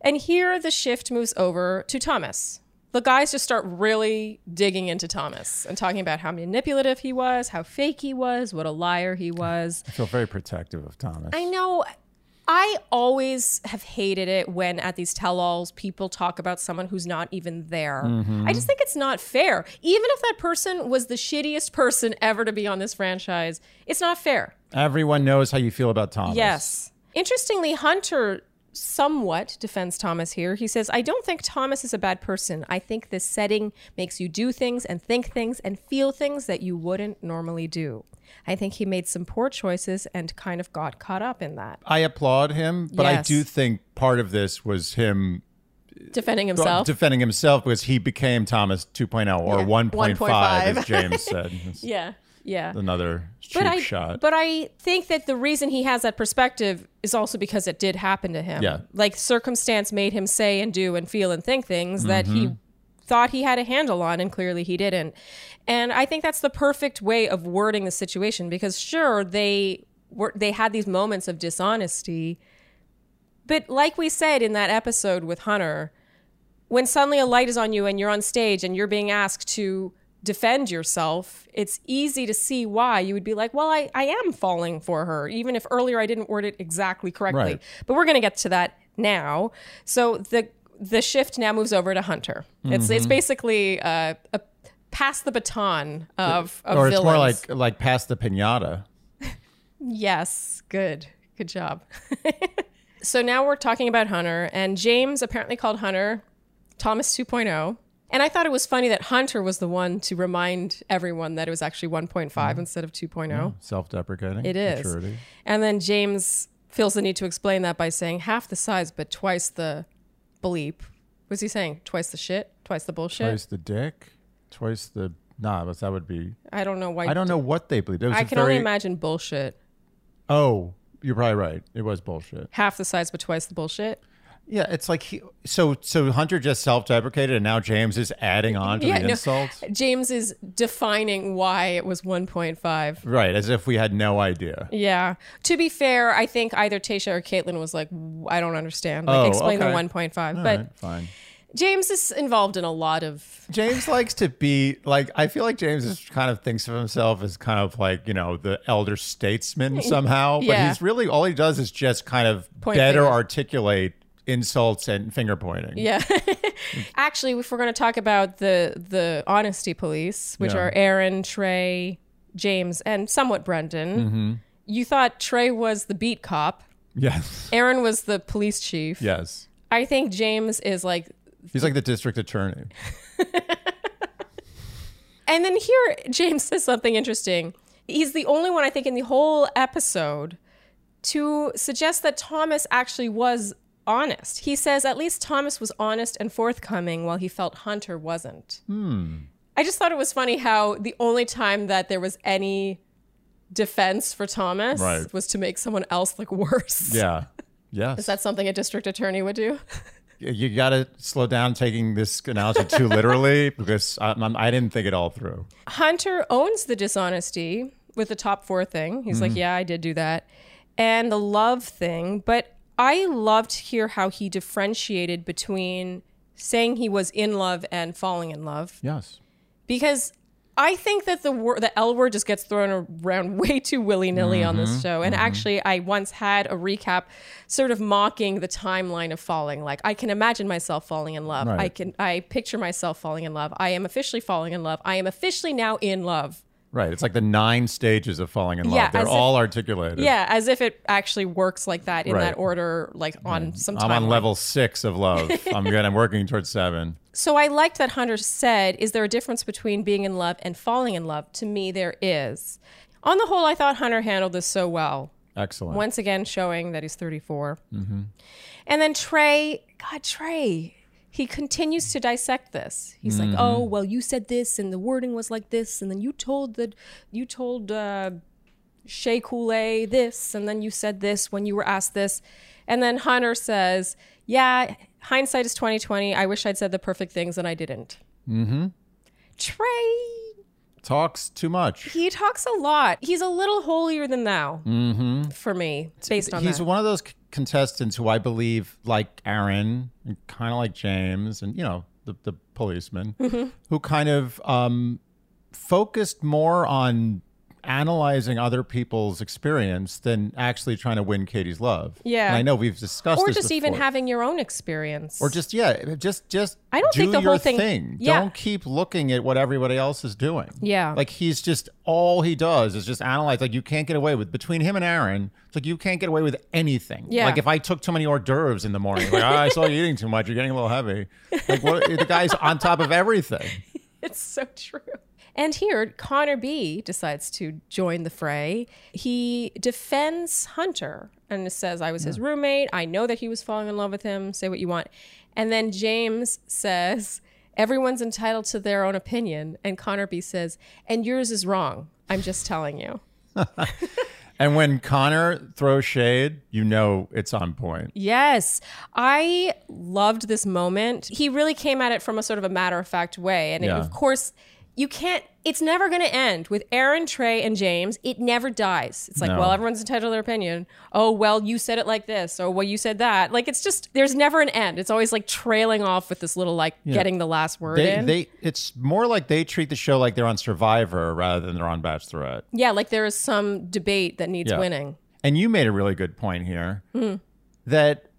And here the shift moves over to Thomas. The guys just start really digging into Thomas and talking about how manipulative he was, how fake he was, what a liar he was. I feel very protective of Thomas. I know. I always have hated it when at these tell alls people talk about someone who's not even there. Mm-hmm. I just think it's not fair. Even if that person was the shittiest person ever to be on this franchise, it's not fair. Everyone knows how you feel about Thomas. Yes. Interestingly, Hunter somewhat defends Thomas here. He says, I don't think Thomas is a bad person. I think this setting makes you do things and think things and feel things that you wouldn't normally do. I think he made some poor choices and kind of got caught up in that. I applaud him, but I do think part of this was him uh, Defending himself. defending himself because he became Thomas 2.0 or Yeah, 1.5, 1.5. as James said. Yeah. Yeah. Another cheap But I, shot. but I think that the reason he has that perspective is also because it did happen to him. Yeah. Like circumstance made him say and do and feel and think things that Mm-hmm. he thought he had a handle on and clearly he didn't. And I think that's the perfect way of wording the situation because sure they were they had these moments of dishonesty, but like we said in that episode with Hunter, when suddenly a light is on you and you're on stage and you're being asked to defend yourself, it's easy to see why you would be like, well, I, I am falling for her, even if earlier I didn't word it exactly correctly. Right. But we're going to get to that now. So the the shift now moves over to Hunter. It's Mm-hmm. it's basically uh, a pass the baton of, of or it's more like like past the pinata. Yes, good. Good job. so now we're talking about Hunter, and James apparently called Hunter Thomas 2.0. And I thought it was funny that Hunter was the one to remind everyone that it was actually 1.5 mm-hmm. instead of 2.0. Self-deprecating. It is. Maturity. And then James feels the need to explain that by saying half the size, but twice the bleep. Was he saying twice the shit? Twice the bullshit? Twice the dick. Twice the nah. But that would be. I don't know why. I don't know what they was I can very, only imagine bullshit. Oh, you're probably right. It was bullshit. Half the size, but twice the bullshit. Yeah, it's like he. So so Hunter just self-deprecated, and now James is adding on to Yeah, the no. insults. James is defining why it was 1.5. Right, as if we had no idea. Yeah. To be fair, I think either Tayshia or Kaitlyn was like, I don't understand. Like, Oh, explain okay. the 1.5. All but right, fine. James is involved in a lot of. James likes to be like I feel like James is kind of thinks of himself as kind of like, you know, the elder statesman somehow. But he's really all he does is just kind of Point better fingers. articulate insults and finger pointing. Yeah. Actually, if we're going to talk about the the honesty police, which Yeah. are Aaron, Trey, James, and somewhat Brendan, Mm-hmm. you thought Trey was the beat cop. Yes. Aaron was the police chief. Yes. I think James is like He's like the district attorney. And then here, James says something interesting. He's the only one, I think, in the whole episode to suggest that Thomas actually was honest. He says at least Thomas was honest and forthcoming while he felt Hunter wasn't. Hmm. I just thought it was funny how the only time that there was any defense for Thomas Right. was to make someone else look worse. Yeah. Yes. Is that something a district attorney would do? you got to slow down taking this analogy too literally because I, I'm, I didn't think it all through. Hunter owns the dishonesty with the top four thing. He's like, mm-hmm. yeah, I did do that. And the love thing. But I loved to hear how he differentiated between saying he was in love and falling in love. Yes. Because I think that the word, the L word just gets thrown around way too willy nilly on Mm-hmm. this show. And actually, I once had a recap sort of mocking the timeline of falling. Like, I can imagine myself falling in love. Right. I can, I picture myself falling in love. I am officially falling in love. I am officially now in love. Right. It's like the nine stages of falling in love. Yeah, They're as if- all articulated. Yeah, as if it actually works like that in Right. that order, like on some I'm on level six of love. I'm good. I'm working towards seven. So I liked that Hunter said, Is there a difference between being in love and falling in love? To me, there is. On the whole, I thought Hunter handled this so well. Excellent. Once again, showing that he's 34. Mm-hmm. And then Trey, God, Trey, he continues to dissect this. He's like, "Oh, well, you said this, and the wording was like this, and then you told that you told uh, Shea Coulee this, and then you said this when you were asked this." And then Hunter says, "Yeah, hindsight is 2020. I wish I'd said the perfect things, and I didn't." Mm-hmm. Trey Talks too much. he talks a lot. He's a little holier than thou for me, based on He's that. one of those c- contestants who I believe, like Aaron, and kind of like James, and you know the the policeman, Mm-hmm. who kind of um, focused more on analyzing other people's experience than actually trying to win Katie's love. Yeah. and I know we've discussed or just even before. having your own experience. Or just yeah, just just I don't do think the whole thing- thing. Yeah. Don't keep looking at what everybody else is doing. Yeah. like he's just all he does is just analyze. Like you can't get away with between him and Aaron. It's like you can't get away with anything. Yeah. like if I took too many hors d'oeuvres in the morning, like "Ah, I saw you eating too much. You're getting a little heavy. Like what? the guy's on top of everything. It's so true. And here, Connor B decides to join the fray. He defends Hunter and says, I was his roommate. I know that he was falling in love with him. Say what you want. And then James says, Everyone's entitled to their own opinion. And Connor B says, And yours is wrong. I'm just telling you. And when Connor throws shade, you know it's on point. Yes, I loved this moment. He really came at it from a sort of a matter of fact way. And it- of course, you can't, it's never going to end. With Aaron, Trey, and James, it never dies. It's like, No. well, everyone's entitled to their opinion. Oh, well, you said it like this. Or, well, you said that. Like, it's just, there's never an end. It's always like trailing off with this little, like, getting the last word They, in. they, it's more like they treat the show like they're on Survivor rather than they're on Bachelorette. yeah, like there is some debate that needs Yeah. winning. And you made a really good point here Hmm. that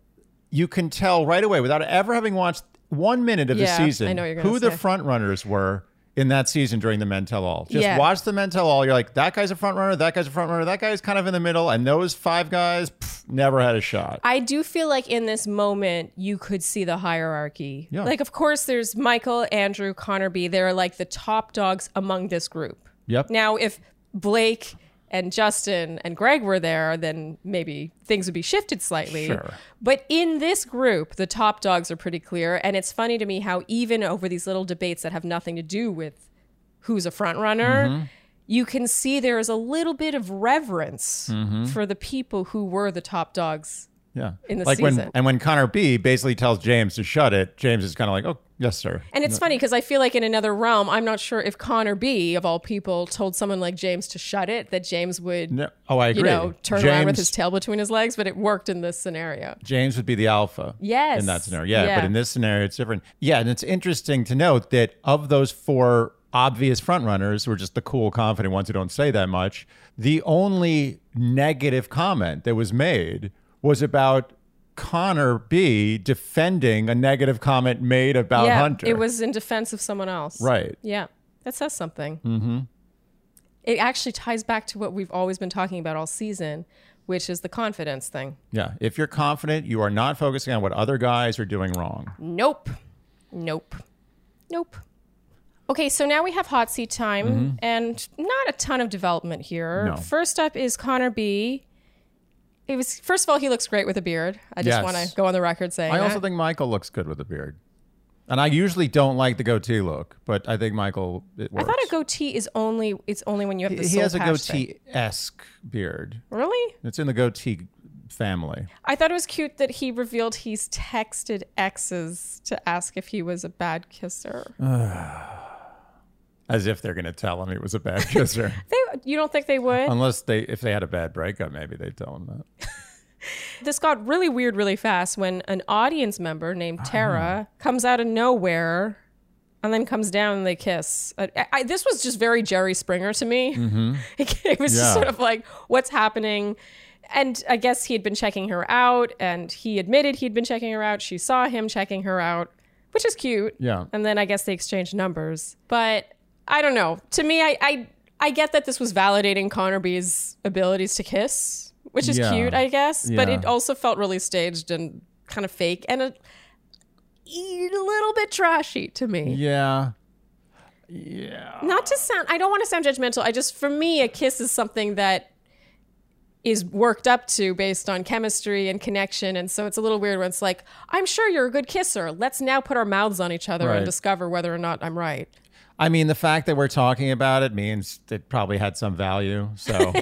you can tell right away without ever having watched one minute of Yeah, the season I know what you're gonna who the front runners were in that season during the Men Tell All. Just Yeah. watch the Men Tell All. You're like, that guy's a front runner, that guy's a front runner, that guy's kind of in the middle, and those five guys pff, never had a shot. I do feel like in this moment you could see the hierarchy. Yeah. Like, of course, there's Michael, Andrew, Connor B. They're like the top dogs among this group. Yep. Now, if Blake and Justin and Greg were there, then maybe things would be shifted slightly. Sure. But in this group, the top dogs are pretty clear. And it's funny to me how even over these little debates that have nothing to do with who's a front runner, Mm-hmm. you can see there is a little bit of reverence Mm-hmm. for the people who were the top dogs. Yeah. in the like when season. and when Connor B basically tells James to shut it, James is kind of like, oh yes, sir. And it's funny because I feel like in another realm, I'm not sure if Connor B, of all people, told someone like James to shut it, that James would, No, oh, I agree. you know, turn James, around with his tail between his legs, but it worked in this scenario. James would be the alpha. Yes. In that scenario. Yeah, Yeah. But in this scenario, it's different. Yeah. And it's interesting to note that of those four obvious frontrunners who are just the cool, confident ones who don't say that much, the only negative comment that was made was about Connor B defending a negative comment made about yeah, Hunter. it was in defense of someone else. Right. Yeah, that says something. Mm-hmm. It actually ties back to what we've always been talking about all season, which is the confidence thing. Yeah. If you're confident, you are not focusing on what other guys are doing wrong. Nope. Nope. Nope. Okay, so now we have hot seat time and not a ton of development here. Mm-hmm. No. First up is Connor B. It was first of all, he looks great with a beard. I just Yes. want to go on the record saying I also that. think Michael looks good with a beard. And I usually don't like the goatee look, but I think Michael it I thought a goatee is only it's only when you have the he has a goatee esque beard. Really? It's in the goatee family. I thought it was cute that he revealed he's texted exes to ask if he was a bad kisser. As if they're going to tell him he was a bad kisser. They, you don't think they would? Unless they, if they had a bad breakup, maybe they'd tell him that. this got really weird really fast when an audience member named uh-huh. Tara comes out of nowhere and then comes down and they kiss. I, I, this was just very Jerry Springer to me. It, mm-hmm. it was Yeah. just sort of like, what's happening? And I guess he had been checking her out and he admitted he'd been checking her out. She saw him checking her out, which is cute. Yeah. And then I guess they exchanged numbers. But I don't know. To me, I, I, I get that this was validating Connor B's abilities to kiss, which is Yeah. cute, I guess. But it also felt really staged and kind of fake and a, a little bit trashy to me. Yeah. Yeah. Not to sound, I don't want to sound judgmental. I just, for me, a kiss is something that is worked up to based on chemistry and connection. And so it's a little weird when it's like, I'm sure you're a good kisser. Let's now put our mouths on each other Right. and discover whether or not I'm right. I mean, the fact that we're talking about it means it probably had some value. So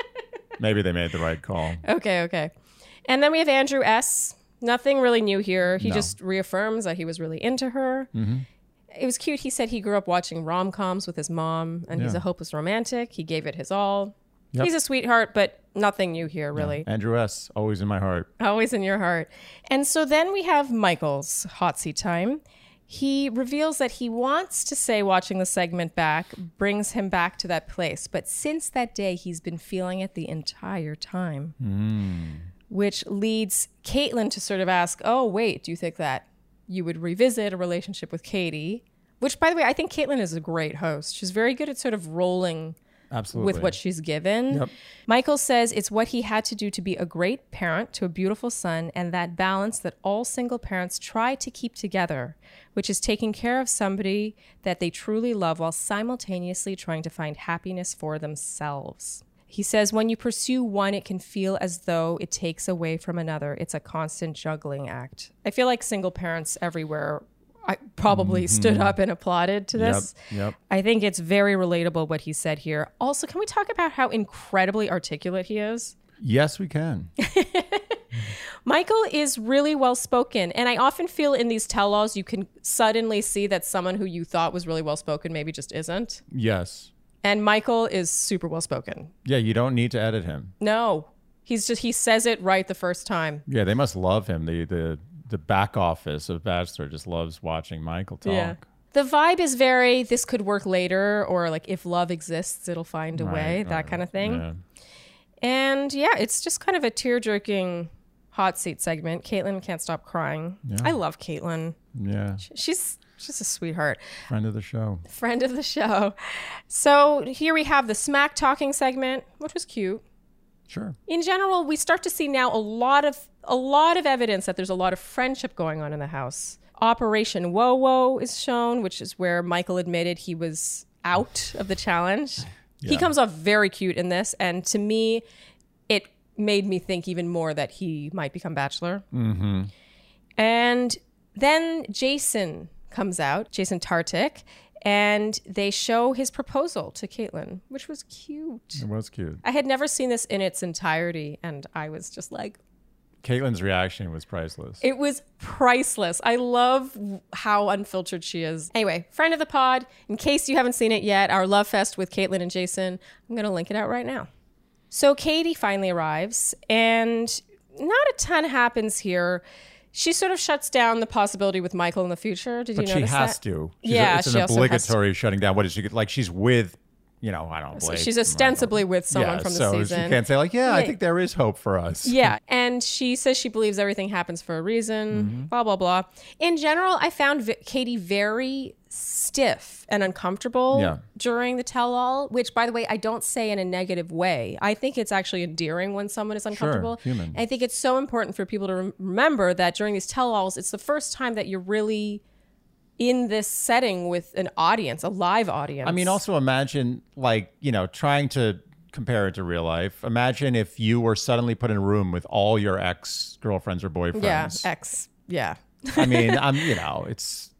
maybe they made the right call. Okay, okay. And then we have Andrew S. Nothing really new here. He No. just reaffirms that he was really into her. Mm-hmm. It was cute. He said he grew up watching rom coms with his mom, and he's a hopeless romantic. He gave it his all. Yep. He's a sweetheart, but nothing new here, really. Andrew S. Always in my heart. Always in your heart. And so then we have Michael's hot seat time. He reveals that he wants to say watching the segment back brings him back to that place. But since that day, he's been feeling it the entire time. Hmm. Which leads Kaitlyn to sort of ask, Oh, wait, do you think that you would revisit a relationship with Katie? Which, by the way, I think Kaitlyn is a great host. She's very good at sort of rolling Absolutely. with what she's given. Yep. Michael says it's what he had to do to be a great parent to a beautiful son and that balance that all single parents try to keep together, which is taking care of somebody that they truly love while simultaneously trying to find happiness for themselves. He says when you pursue one, it can feel as though it takes away from another. It's a constant juggling act. I feel like single parents everywhere I probably stood mm-hmm. up and applauded to Yep. this. Yep. I think it's very relatable what he said here. Also, can we talk about how incredibly articulate he is? Yes, we can. Michael is really well spoken. And I often feel in these tell alls, you can suddenly see that someone who you thought was really well spoken maybe just isn't. Yes. And Michael is super well spoken. Yeah, you don't need to edit him. No, he's just, he says it right the first time. Yeah, they must love him. The the the back office of Bachelor just loves watching Michael talk. Yeah. The vibe is very, this could work later, or like if love exists, it'll find a way, Right, that right. kind of thing. Yeah. And yeah, it's just kind of a tear jerking hot seat segment. Kaitlyn can't stop crying. I love Kaitlyn. Yeah. She's She's a sweetheart. Friend of the show. Friend of the show. So here we have the smack talking segment, which was cute. Sure. In general, we start to see now a lot of a lot of evidence that there's a lot of friendship going on in the house. Operation Whoa Whoa is shown, which is where Michael admitted he was out of the challenge. He comes off very cute in this, and to me, it made me think even more that he might become Bachelor. Mm-hmm. And then Jason comes out, Jason Tartik, and they show his proposal to Kaitlyn, which was cute. It was cute. I had never seen this in its entirety, and I was just like, Kaitlyn's reaction was priceless. it was priceless. I love how unfiltered she is. Anyway, friend of the pod, in case you haven't seen it yet, our love fest with Kaitlyn and Jason, I'm going to link it out right now. So Katie finally arrives, and not a ton happens here. She sort of shuts down the possibility with Michael in the future. Did you but you she has that? to. She's Yeah, it's she an also has to. obligatory shutting down. What is she like? She's with, you know, I don't. So Blake, she's ostensibly with someone yeah, from the so season. She can't say like, yeah, I think there is hope for us. Yeah, and she says she believes everything happens for a reason, Mm-hmm. blah, blah, blah. In general, I found v- Katie very stiff and uncomfortable Yeah. during the tell all, which, by the way, I don't say in a negative way. I think it's actually endearing when someone is uncomfortable. Sure, human. I think it's so important for people to rem- remember that during these tell alls, it's the first time that you're really in this setting with an audience, a live audience. I mean, also imagine like you know trying to compare it to real life. Imagine if you were suddenly put in a room with all your ex girlfriends or boyfriends. yeah, X, yeah. I mean, I'm you know it's.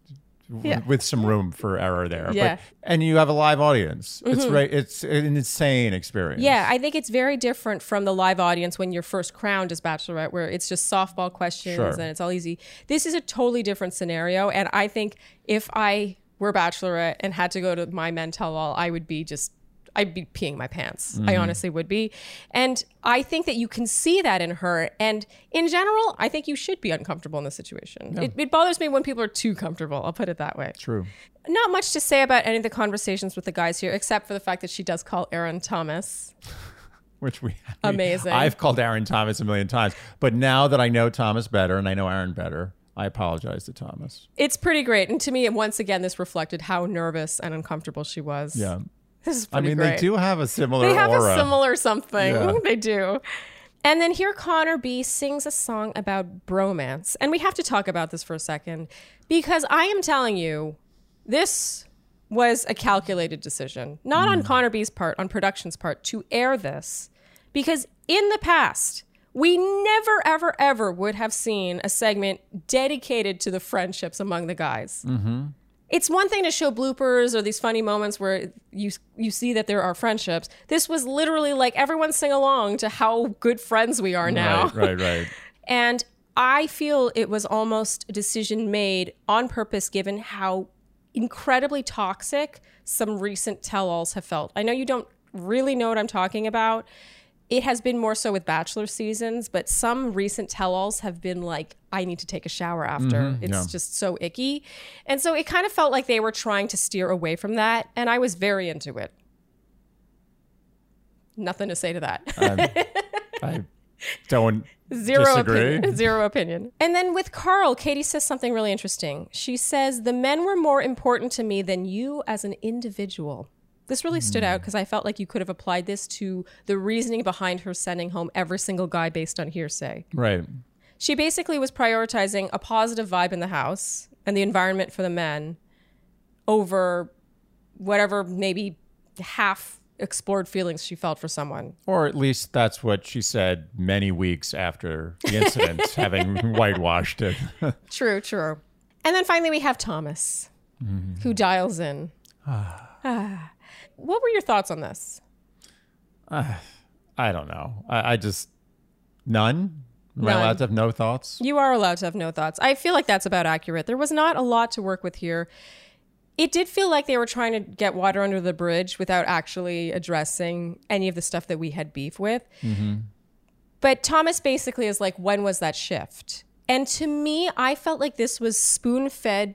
Yeah. With some room for error there, Yeah. Mm-hmm. but and you have a live audience. It's right. It's an insane experience. Yeah, I think it's very different from the live audience when you're first crowned as Bachelorette, where it's just softball questions Sure. and it's all easy. This is a totally different scenario. And I think if I were Bachelorette and had to go to my men tell all, I would be just, I'd be peeing my pants. I mm-hmm. honestly would be. And I think that you can see that in her. And in general, I think you should be uncomfortable in this situation. It, it bothers me when people are too comfortable. I'll put it that way true. not much to say about any of the conversations with the guys here, except for the fact that she does call Aaron Thomas. Which we Amazing. I've called Aaron Thomas a million times, but now that I know Thomas better and I know Aaron better, I apologize to Thomas. It's pretty great. And to me, once again, this reflected how nervous and uncomfortable she was. Yeah. This is I mean, great. they do have a similar They have aura. a similar something. Yeah. They do. And then here Connor B sings a song about bromance. And we have to talk about this for a second because I am telling you, this was a calculated decision, not Hmm. on Connor B's part, on production's part, to air this. Because in the past, we never, ever, ever would have seen a segment dedicated to the friendships among the guys it's one thing to show bloopers or these funny moments where you you see that there are friendships. This was literally like everyone sing along to how good friends we are now. Right, right, right. And I feel it was almost a decision made on purpose given how incredibly toxic some recent tell-alls have felt. I know you don't really know what I'm talking about. It has been more so with bachelor seasons, but some recent tell-alls have been like I need to take a shower after. Mm-hmm. it's yeah. just so icky. And so it kind of felt like they were trying to steer away from that and I was very into it. Nothing to say to that. I don't Zero disagree. opinion. Zero opinion. And then with Karl, Katie says something really interesting. She says, The men were more important to me than you as an individual. This really stood out mm. because I felt like you could have applied this to the reasoning behind her sending home every single guy based on hearsay. Right. She basically was prioritizing a positive vibe in the house and the environment for the men over whatever maybe half explored feelings she felt for someone. Or at least that's what she said many weeks after the incident, having whitewashed it. True, true. And then finally, we have Thomas, mm-hmm. who dials in. Ah. ah. What were your thoughts on this? Uh, I don't know. I, I just none. Am I allowed to have no thoughts? You are allowed to have no thoughts. I feel like that's about accurate. There was not a lot to work with here. It did feel like they were trying to get water under the bridge without actually addressing any of the stuff that we had beef with. Mm-hmm. But Thomas basically is like, when was that shift? And to me, I felt like this was spoon fed.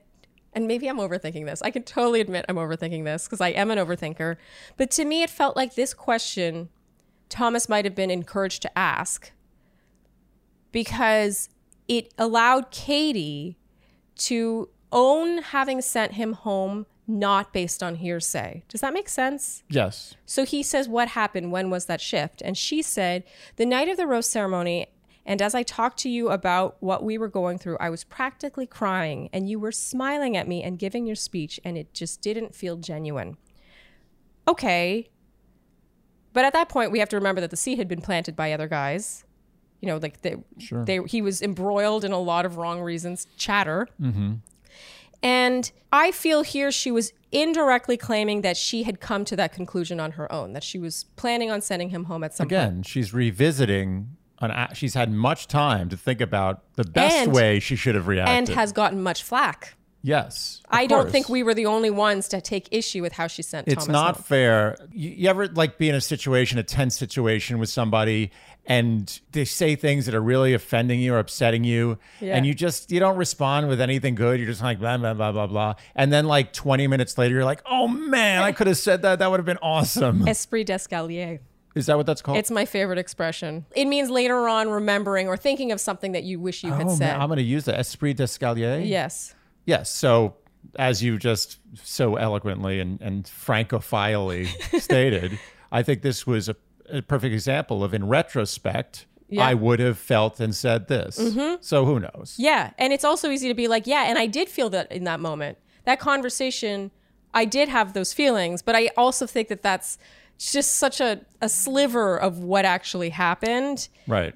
And maybe I'm overthinking this. I can totally admit I'm overthinking this because I am an overthinker. But to me, it felt like this question Thomas might have been encouraged to ask because it allowed Katie to own having sent him home not based on hearsay. Does that make sense? Yes. So he says, What happened? When was that shift? And she said, The night of the rose ceremony. And as I talked to you about what we were going through, I was practically crying, and you were smiling at me and giving your speech, and it just didn't feel genuine. Okay. But at that point, we have to remember that the seed had been planted by other guys. You know, like they, Sure. they, he was embroiled in a lot of wrong reasons, chatter. Mm-hmm. And I feel here she was indirectly claiming that she had come to that conclusion on her own, that she was planning on sending him home at some point. Again, she's revisiting. An, she's had much time to think about the best And- way she should have reacted. And has gotten much flack. yes. I don't think we were the only ones to take issue with how she sent It's Thomas not home. fair. You, you ever like be in a situation, a tense situation with somebody, and they say things that are really offending you or upsetting you, Yeah. and you just you don't respond with anything good. You're just like blah blah blah blah blah, and then like 20 minutes later, you're like, oh man, I could have said that. That would have been awesome. Esprit d'escalier. Is that what that's called? It's my favorite expression. It means later on remembering or thinking of something that you wish you had oh said. man, I'm going to use the esprit d'escalier. yes. Yes. So, as you just so eloquently and, and francophily stated, I think this was a, a perfect example of, in retrospect, Yeah. Mm-hmm. I would have felt and said this. So, who knows? Yeah. And it's also easy to be like, yeah, and I did feel that in that moment. That conversation, I did have those feelings, but I also think that that's just such a, a sliver of what actually happened. Right.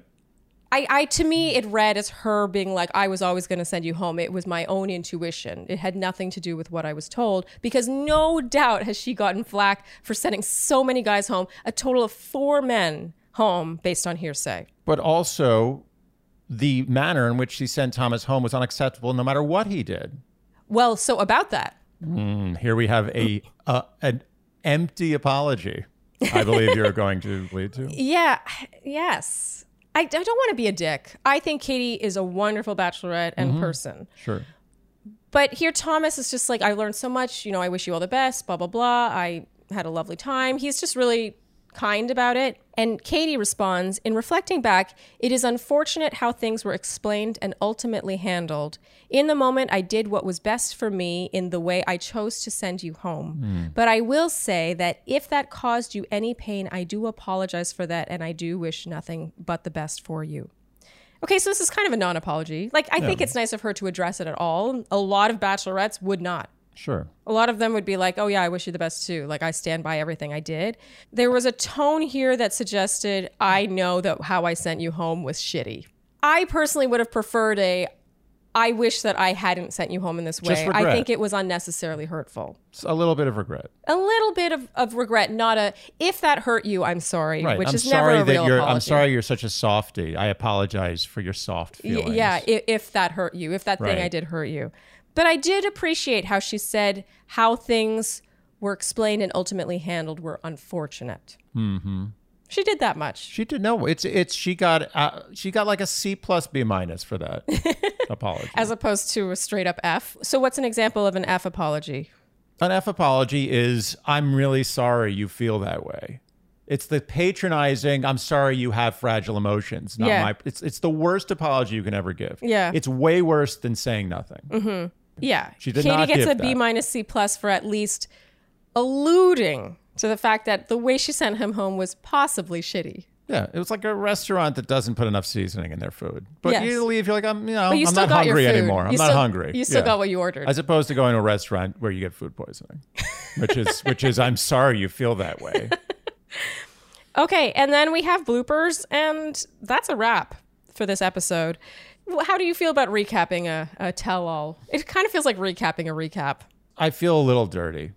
I, I to me it read as her being like I was always going to send you home. It was my own intuition. It had nothing to do with what I was told because no doubt has she gotten flack for sending so many guys home, a total of 4 men home based on hearsay. But also, the manner in which she sent Thomas home was unacceptable no matter what he did. Well, so about that. And here we have a uh, an empty apology. I believe you're going to lead to. Yeah, yes. I, I don't want to be a dick. I think Katie is a wonderful bachelorette and mm-hmm. person. Sure. But here, Thomas is just like, I learned so much. You know, I wish you all the best, blah, blah, blah. I had a lovely time. He's just really kind about it. And Katie responds In reflecting back, it is unfortunate how things were explained and ultimately handled. In the moment, I did what was best for me in the way I chose to send you home. Hmm. But I will say that if that caused you any pain, I do apologize for that and I do wish nothing but the best for you. Okay, so this is kind of a non apology. Like, I think it's nice of her to address it at all. A lot of bachelorettes would not. Sure. A lot of them would be like, oh, yeah, I wish you the best too. Like, I stand by everything I did. There was a tone here that suggested, I know that how I sent you home was shitty. I personally would have preferred a, I wish that I hadn't sent you home in this way. I think it was unnecessarily hurtful. It's a little bit of regret. A little bit of, of regret, not a, if that hurt you, I'm sorry, Right. which I'm is sorry never a that real you're. apology. I'm sorry you're such a softie. I apologize for your soft Y- feelings. Yeah, if, if that hurt you, if that thing I did hurt you. But I did appreciate how she said how things were explained and ultimately handled were unfortunate. Mm-hmm. She did that much. She did no. It's it's she got uh, she got like a C plus B minus for that apology. As opposed to a straight up F. So, what's an example of an F apology? An F apology is I'm really sorry you feel that way. It's the patronizing. I'm sorry you have fragile emotions. Not Yeah. my. It's it's the worst apology you can ever give. Yeah. It's way worse than saying nothing. Yeah. She did Katie not gets give a B minus C plus for at least alluding to the fact that the way she sent him home was possibly shitty. Yeah, it was like a restaurant that doesn't put enough seasoning in their food. But Yes. you leave, you're like, I'm, you know, you I'm not hungry anymore. I'm You not still- hungry. you still Yeah. got what you ordered. As opposed to going to a restaurant where you get food poisoning, which is which is I'm sorry you feel that way. Okay, and then we have bloopers, and that's a wrap for this episode. How do you feel about recapping a, a tell all? It kind of feels like recapping a recap. I feel a little dirty.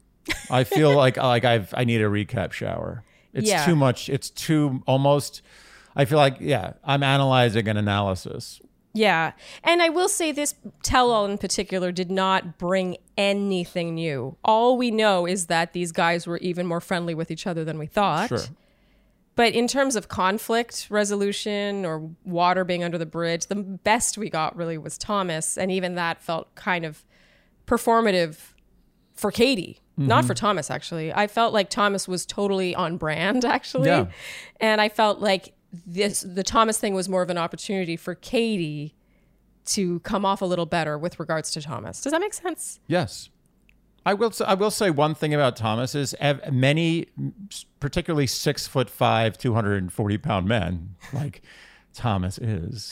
I feel like like I've I need a recap shower. It's Yeah. too much. It's too almost. I feel like yeah, I'm analyzing an analysis. Yeah. And I will say this tell all in particular did not bring anything new. All we know is that these guys were even more friendly with each other than we thought. Sure. But in terms of conflict resolution or water being under the bridge, the best we got really was Thomas. And even that felt kind of performative for Katie, not for mm-hmm. Thomas, actually. I felt like Thomas was totally on brand, actually. Yeah. And I felt like this the Thomas thing was more of an opportunity for Katie to come off a little better with regards to Thomas. Does that make sense? Yes. I will. I will say one thing about Thomas is many, particularly six foot five, two hundred and forty pound men, like Thomas is,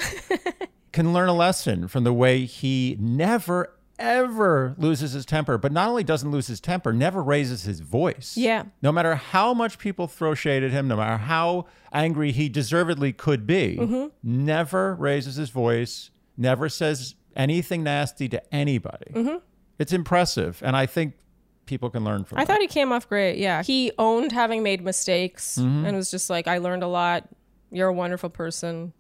can learn a lesson from the way he never ever loses his temper. But not only doesn't lose his temper, never raises his voice. Yeah. No matter how much people throw shade at him, no matter how angry he deservedly could be, Mm-hmm. never raises his voice, never says anything nasty to anybody. Mm-hmm. It's impressive. And I think people can learn from I that. thought he came off great. Yeah. He owned having made mistakes Mm-hmm. and was just like, I learned a lot. You're a wonderful person.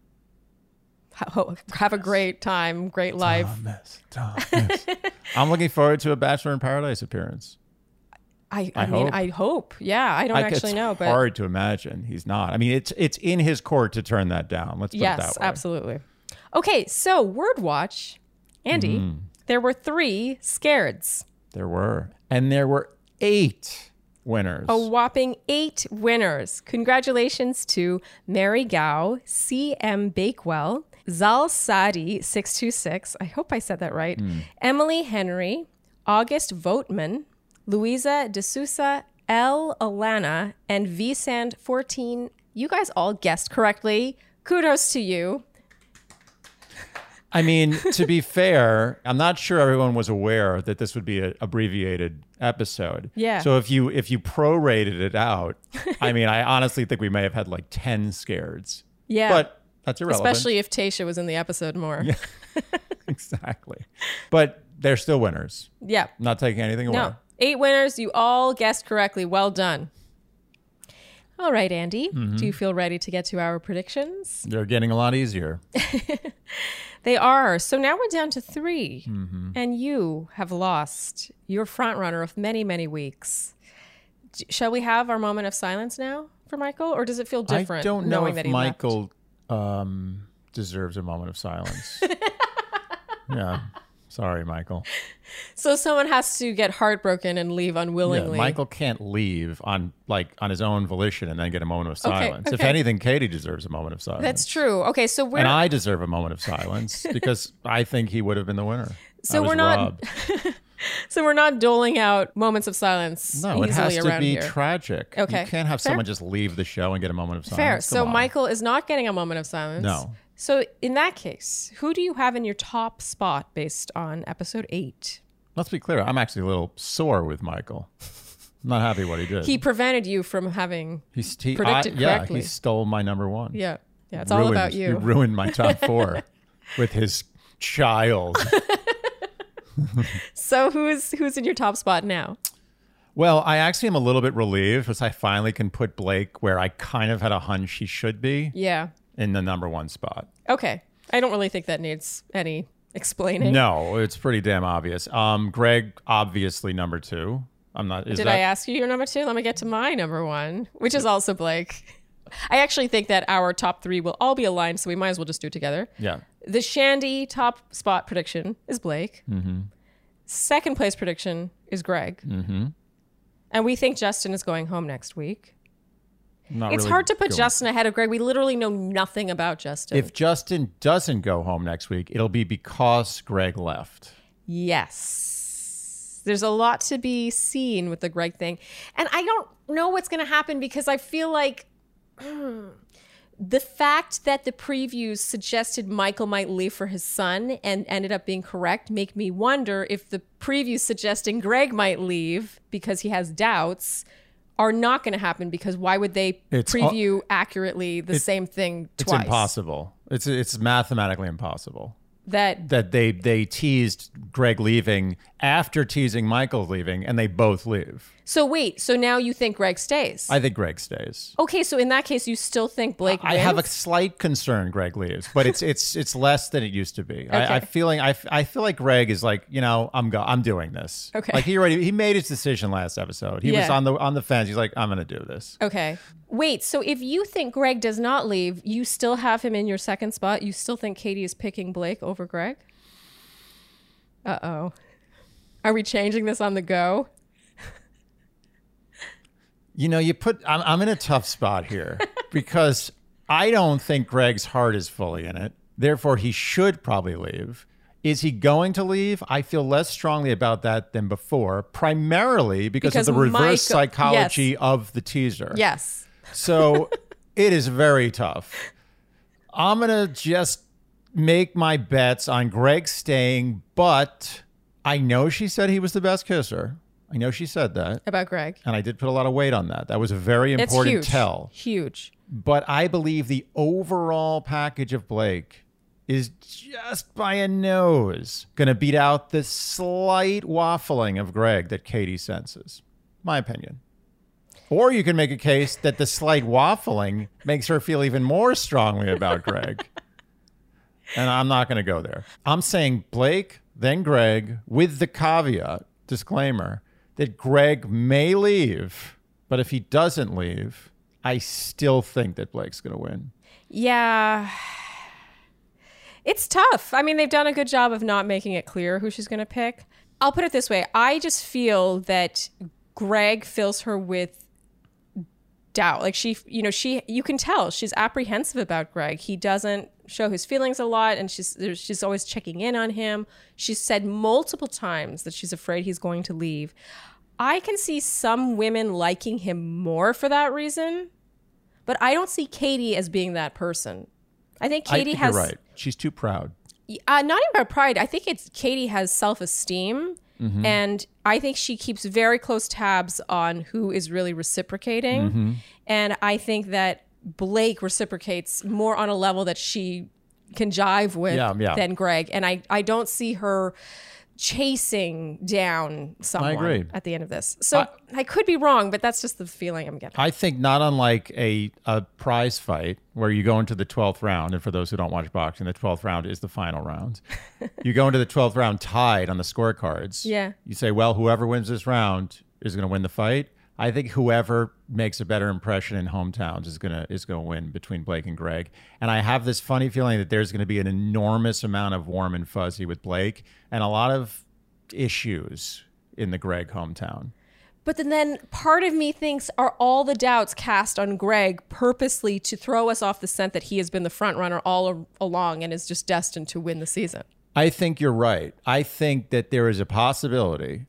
Have a great time, great life. Thomas, Thomas. I'm looking forward to a Bachelor in Paradise appearance. I, I, I mean, hope. I hope. Yeah, I don't I- actually know, but hard to imagine he's not. I mean, it's it's in his court to turn that down. Let's put it that way. absolutely. Okay, so Word Watch, Andy, Mm-hmm. There were three scareds. There were, and there were eight winners. A whopping eight winners. Congratulations to Mary Gao, C.M. Bakewell, Zal Sadi, 626. I hope I said that right. Hmm. Emily Henry, August Voteman, Louisa D'Souza, L. Alana, and Vsand 14. You guys all guessed correctly. Kudos to you. I mean, to be fair, I'm not sure everyone was aware that this would be an abbreviated episode. Yeah. So if you if you prorated it out, I mean, I honestly think we may have had like ten scares. Yeah. But that's irrelevant. Especially if Tayshia was in the episode more. Yeah. exactly. But they're still winners. Yeah. Not taking anything away. No. Eight winners. You all guessed correctly. Well done. All right, Andy. Mm-hmm. Do you feel ready to get to our predictions? They're getting a lot easier. They are. So now we're down to 3 Mm-hmm. And you have lost your front runner of many, many weeks. Shall we have our moment of silence now for Michael? Or does it feel different I don't know if? Michael um, deserves a moment of silence. yeah. Sorry, Michael. So someone has to get heartbroken and leave Yeah, unwillingly. Michael can't leave on like on his own volition and then get a moment of Okay, silence. If anything, Katie deserves a moment of silence. That's true. Okay, so we're and I deserve a moment of silence because I think he would have been the winner. So we're not- so we're not doling out moments of silence No, it has to be here. tragic. Okay, You can't have fair. someone just leave the show and get a moment of silence. Fair. Come So on. Michael is not getting a moment of silence. No. So in that case, who do you have in your top spot based on episode eight? Let's be clear. I'm actually a little sore with Michael. I'm not happy what he did. He prevented you from having. He's he, predicted I, yeah, correctly. he stole my number one. Yeah, yeah. It's all Ruined- about He ruined my top four with his child. So who's who's in your top spot now? Well, I actually am a little bit relieved because I finally can put Blake where I kind of had a hunch he should be Yeah. In the number one spot. Okay. I don't really think that needs any explaining. No, it's pretty damn obvious. Um, Greg, obviously number two. I'm not. Is Did that, I ask you your number two? Let me get to my number one, which is also Blake. I actually think that our top three will all be aligned, so we might as well just do it together. Yeah. The Shandy top spot prediction is Blake. Mm-hmm. Second place prediction is Greg. Mm-hmm. And we think Justin is going home next week. Not it's really hard to put going- Justin ahead of Greg. We literally know nothing about Justin. If Justin doesn't go home next week, it'll be because Greg left. yes. There's a lot to be seen with the Greg thing. And I don't know what's going to happen because I feel like the fact that the previews suggested Michael might leave for his son and ended up being correct make me wonder if the previews suggesting Greg might leave because he has doubts are not going to happen because why would they It's preview accurately the same thing twice? It's impossible. It's it's mathematically impossible That that they they teased Greg leaving after teasing Michael leaving, and they both leave. so wait, so now you think Greg stays? I think Greg stays. okay, so in that case, you still think Blake? I have a slight concern Greg leaves, but it's it's it's less than it used to be. I, I Okay. feeling I, I feel like Greg is like you know I'm go I'm doing this. Okay. Like he already he made his decision last episode. He was on the on the fence. He's like I'm gonna do this. Okay. Wait, so if you think Greg does not leave, you still have him in your second spot. You still think Katie is picking Blake over Greg? Uh oh. Are we changing this on the go? You know, you put I'm I'm in a tough spot here because I don't think Greg's heart is fully in it. Therefore, he should probably leave. Is he going to leave? I feel less strongly about that than before, primarily because, Because of the reverse Michael- psychology yes. of the teaser. Yes. So it is very tough. I'm going to just make my bets on Greg staying, but I know she said he was the best kisser. I know she said that. About Greg. And I did put a lot of weight on that. That was a very It's important huge. tell. Huge. But I believe the overall package of Blake is just by a nose going to beat out the slight waffling of Greg that Katie senses. My opinion. Or you can make a case that the slight waffling makes her feel even more strongly about Greg. and I'm not going to go there. I'm saying Blake, then Greg, with the caveat, disclaimer, that Greg may leave, but if he doesn't leave, I still think that Blake's going to win. Yeah. It's tough. I mean, they've done a good job of not making it clear who she's going to pick. I'll put it this way I just feel that Greg fills her with doubt. Like she, you know, she, you can tell she's apprehensive about Greg. He doesn't show his feelings a lot and she's, she's always checking in on him. She's said multiple times that she's afraid he's going to leave. I can see some women liking him more for that reason, but I don't see Katie as being that person. I think I Katie think has right. She's too proud. uh, not even about pride. I think it's Katie has self esteem, Mm-hmm. and I think she keeps very close tabs on who is really reciprocating. Mm-hmm. And I think that Blake reciprocates more on a level that she can jive with Yeah, yeah. than Greg. And I, I don't see her chasing down someone at the end of this. So I, could be wrong, but that's just the feeling I'm getting. I think not unlike a, a prize fight where you go into the 12th round, and for those who don't watch boxing, the 12th round is the final round. you go into the 12th round tied on the scorecards. Yeah. You say, well, whoever wins this round is going to win the fight. I think whoever makes a better impression in hometowns is gonna is gonna win between Blake and Greg. And I have this funny feeling that there's gonna be an enormous amount of warm and fuzzy with Blake and a lot of issues in the Greg hometown. But then, then part of me thinks are all the doubts cast on Greg purposely to throw us off the scent that he has been the front runner all a- along and is just destined to win the season. I think you're right. I think that there is a possibility,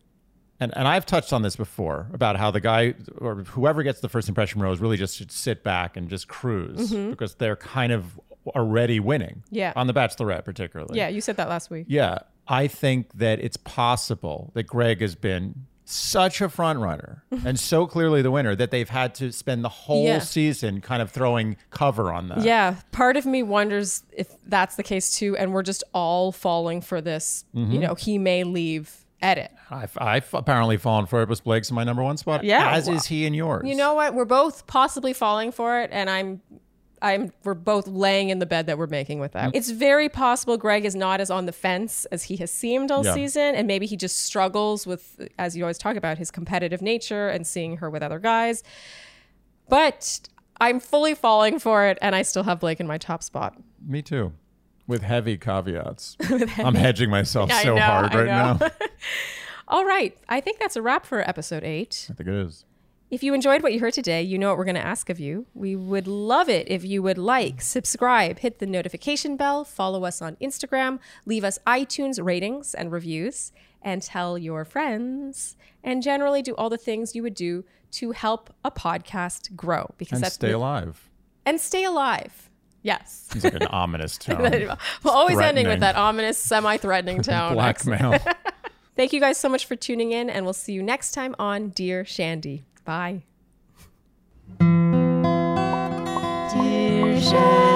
and, and I've touched on this before about how the guy or whoever gets the first impression rose really just should sit back and just cruise because they're kind of already winning. Mm-hmm. Yeah. On The Bachelorette, particularly. Yeah, you said that last week. Yeah. I think that it's possible that Greg has been such a front runner and so clearly the winner that they've had to spend the whole Yeah. season kind of throwing cover on that. Yeah, part of me wonders if that's the case too, and we're just all falling for this. Mm-hmm. You know, he may leave edit. I've, I've apparently fallen for it, but Blake's in my number one spot. Yeah, As well, is he in yours. You know what? We're both possibly falling for it, and I'm, I'm. We're both laying in the bed that we're making with Mm. that. It's very possible Greg is not as on the fence as he has seemed all Yeah. season, and maybe he just struggles with, as you always talk about, his competitive nature and seeing her with other guys. But I'm fully falling for it, and I still have Blake in my top spot. Me too. With heavy caveats. I'm hedging myself so know, hard right now. All right, I think that's a wrap for episode eight. I think it is. If you enjoyed what you heard today, you know what we're going to ask of you. We would love it if you would like, subscribe, hit the notification bell, follow us on Instagram, leave us iTunes ratings and reviews, and tell your friends, and generally do all the things you would do to help a podcast grow. Because And that's stay alive. and stay alive. Yes. It's like an ominous tone. We're always ending with that ominous, semi-threatening tone. Blackmail. Thank you guys so much for tuning in, and we'll see you next time on Dear Shandy. Bye. Dear Shandy.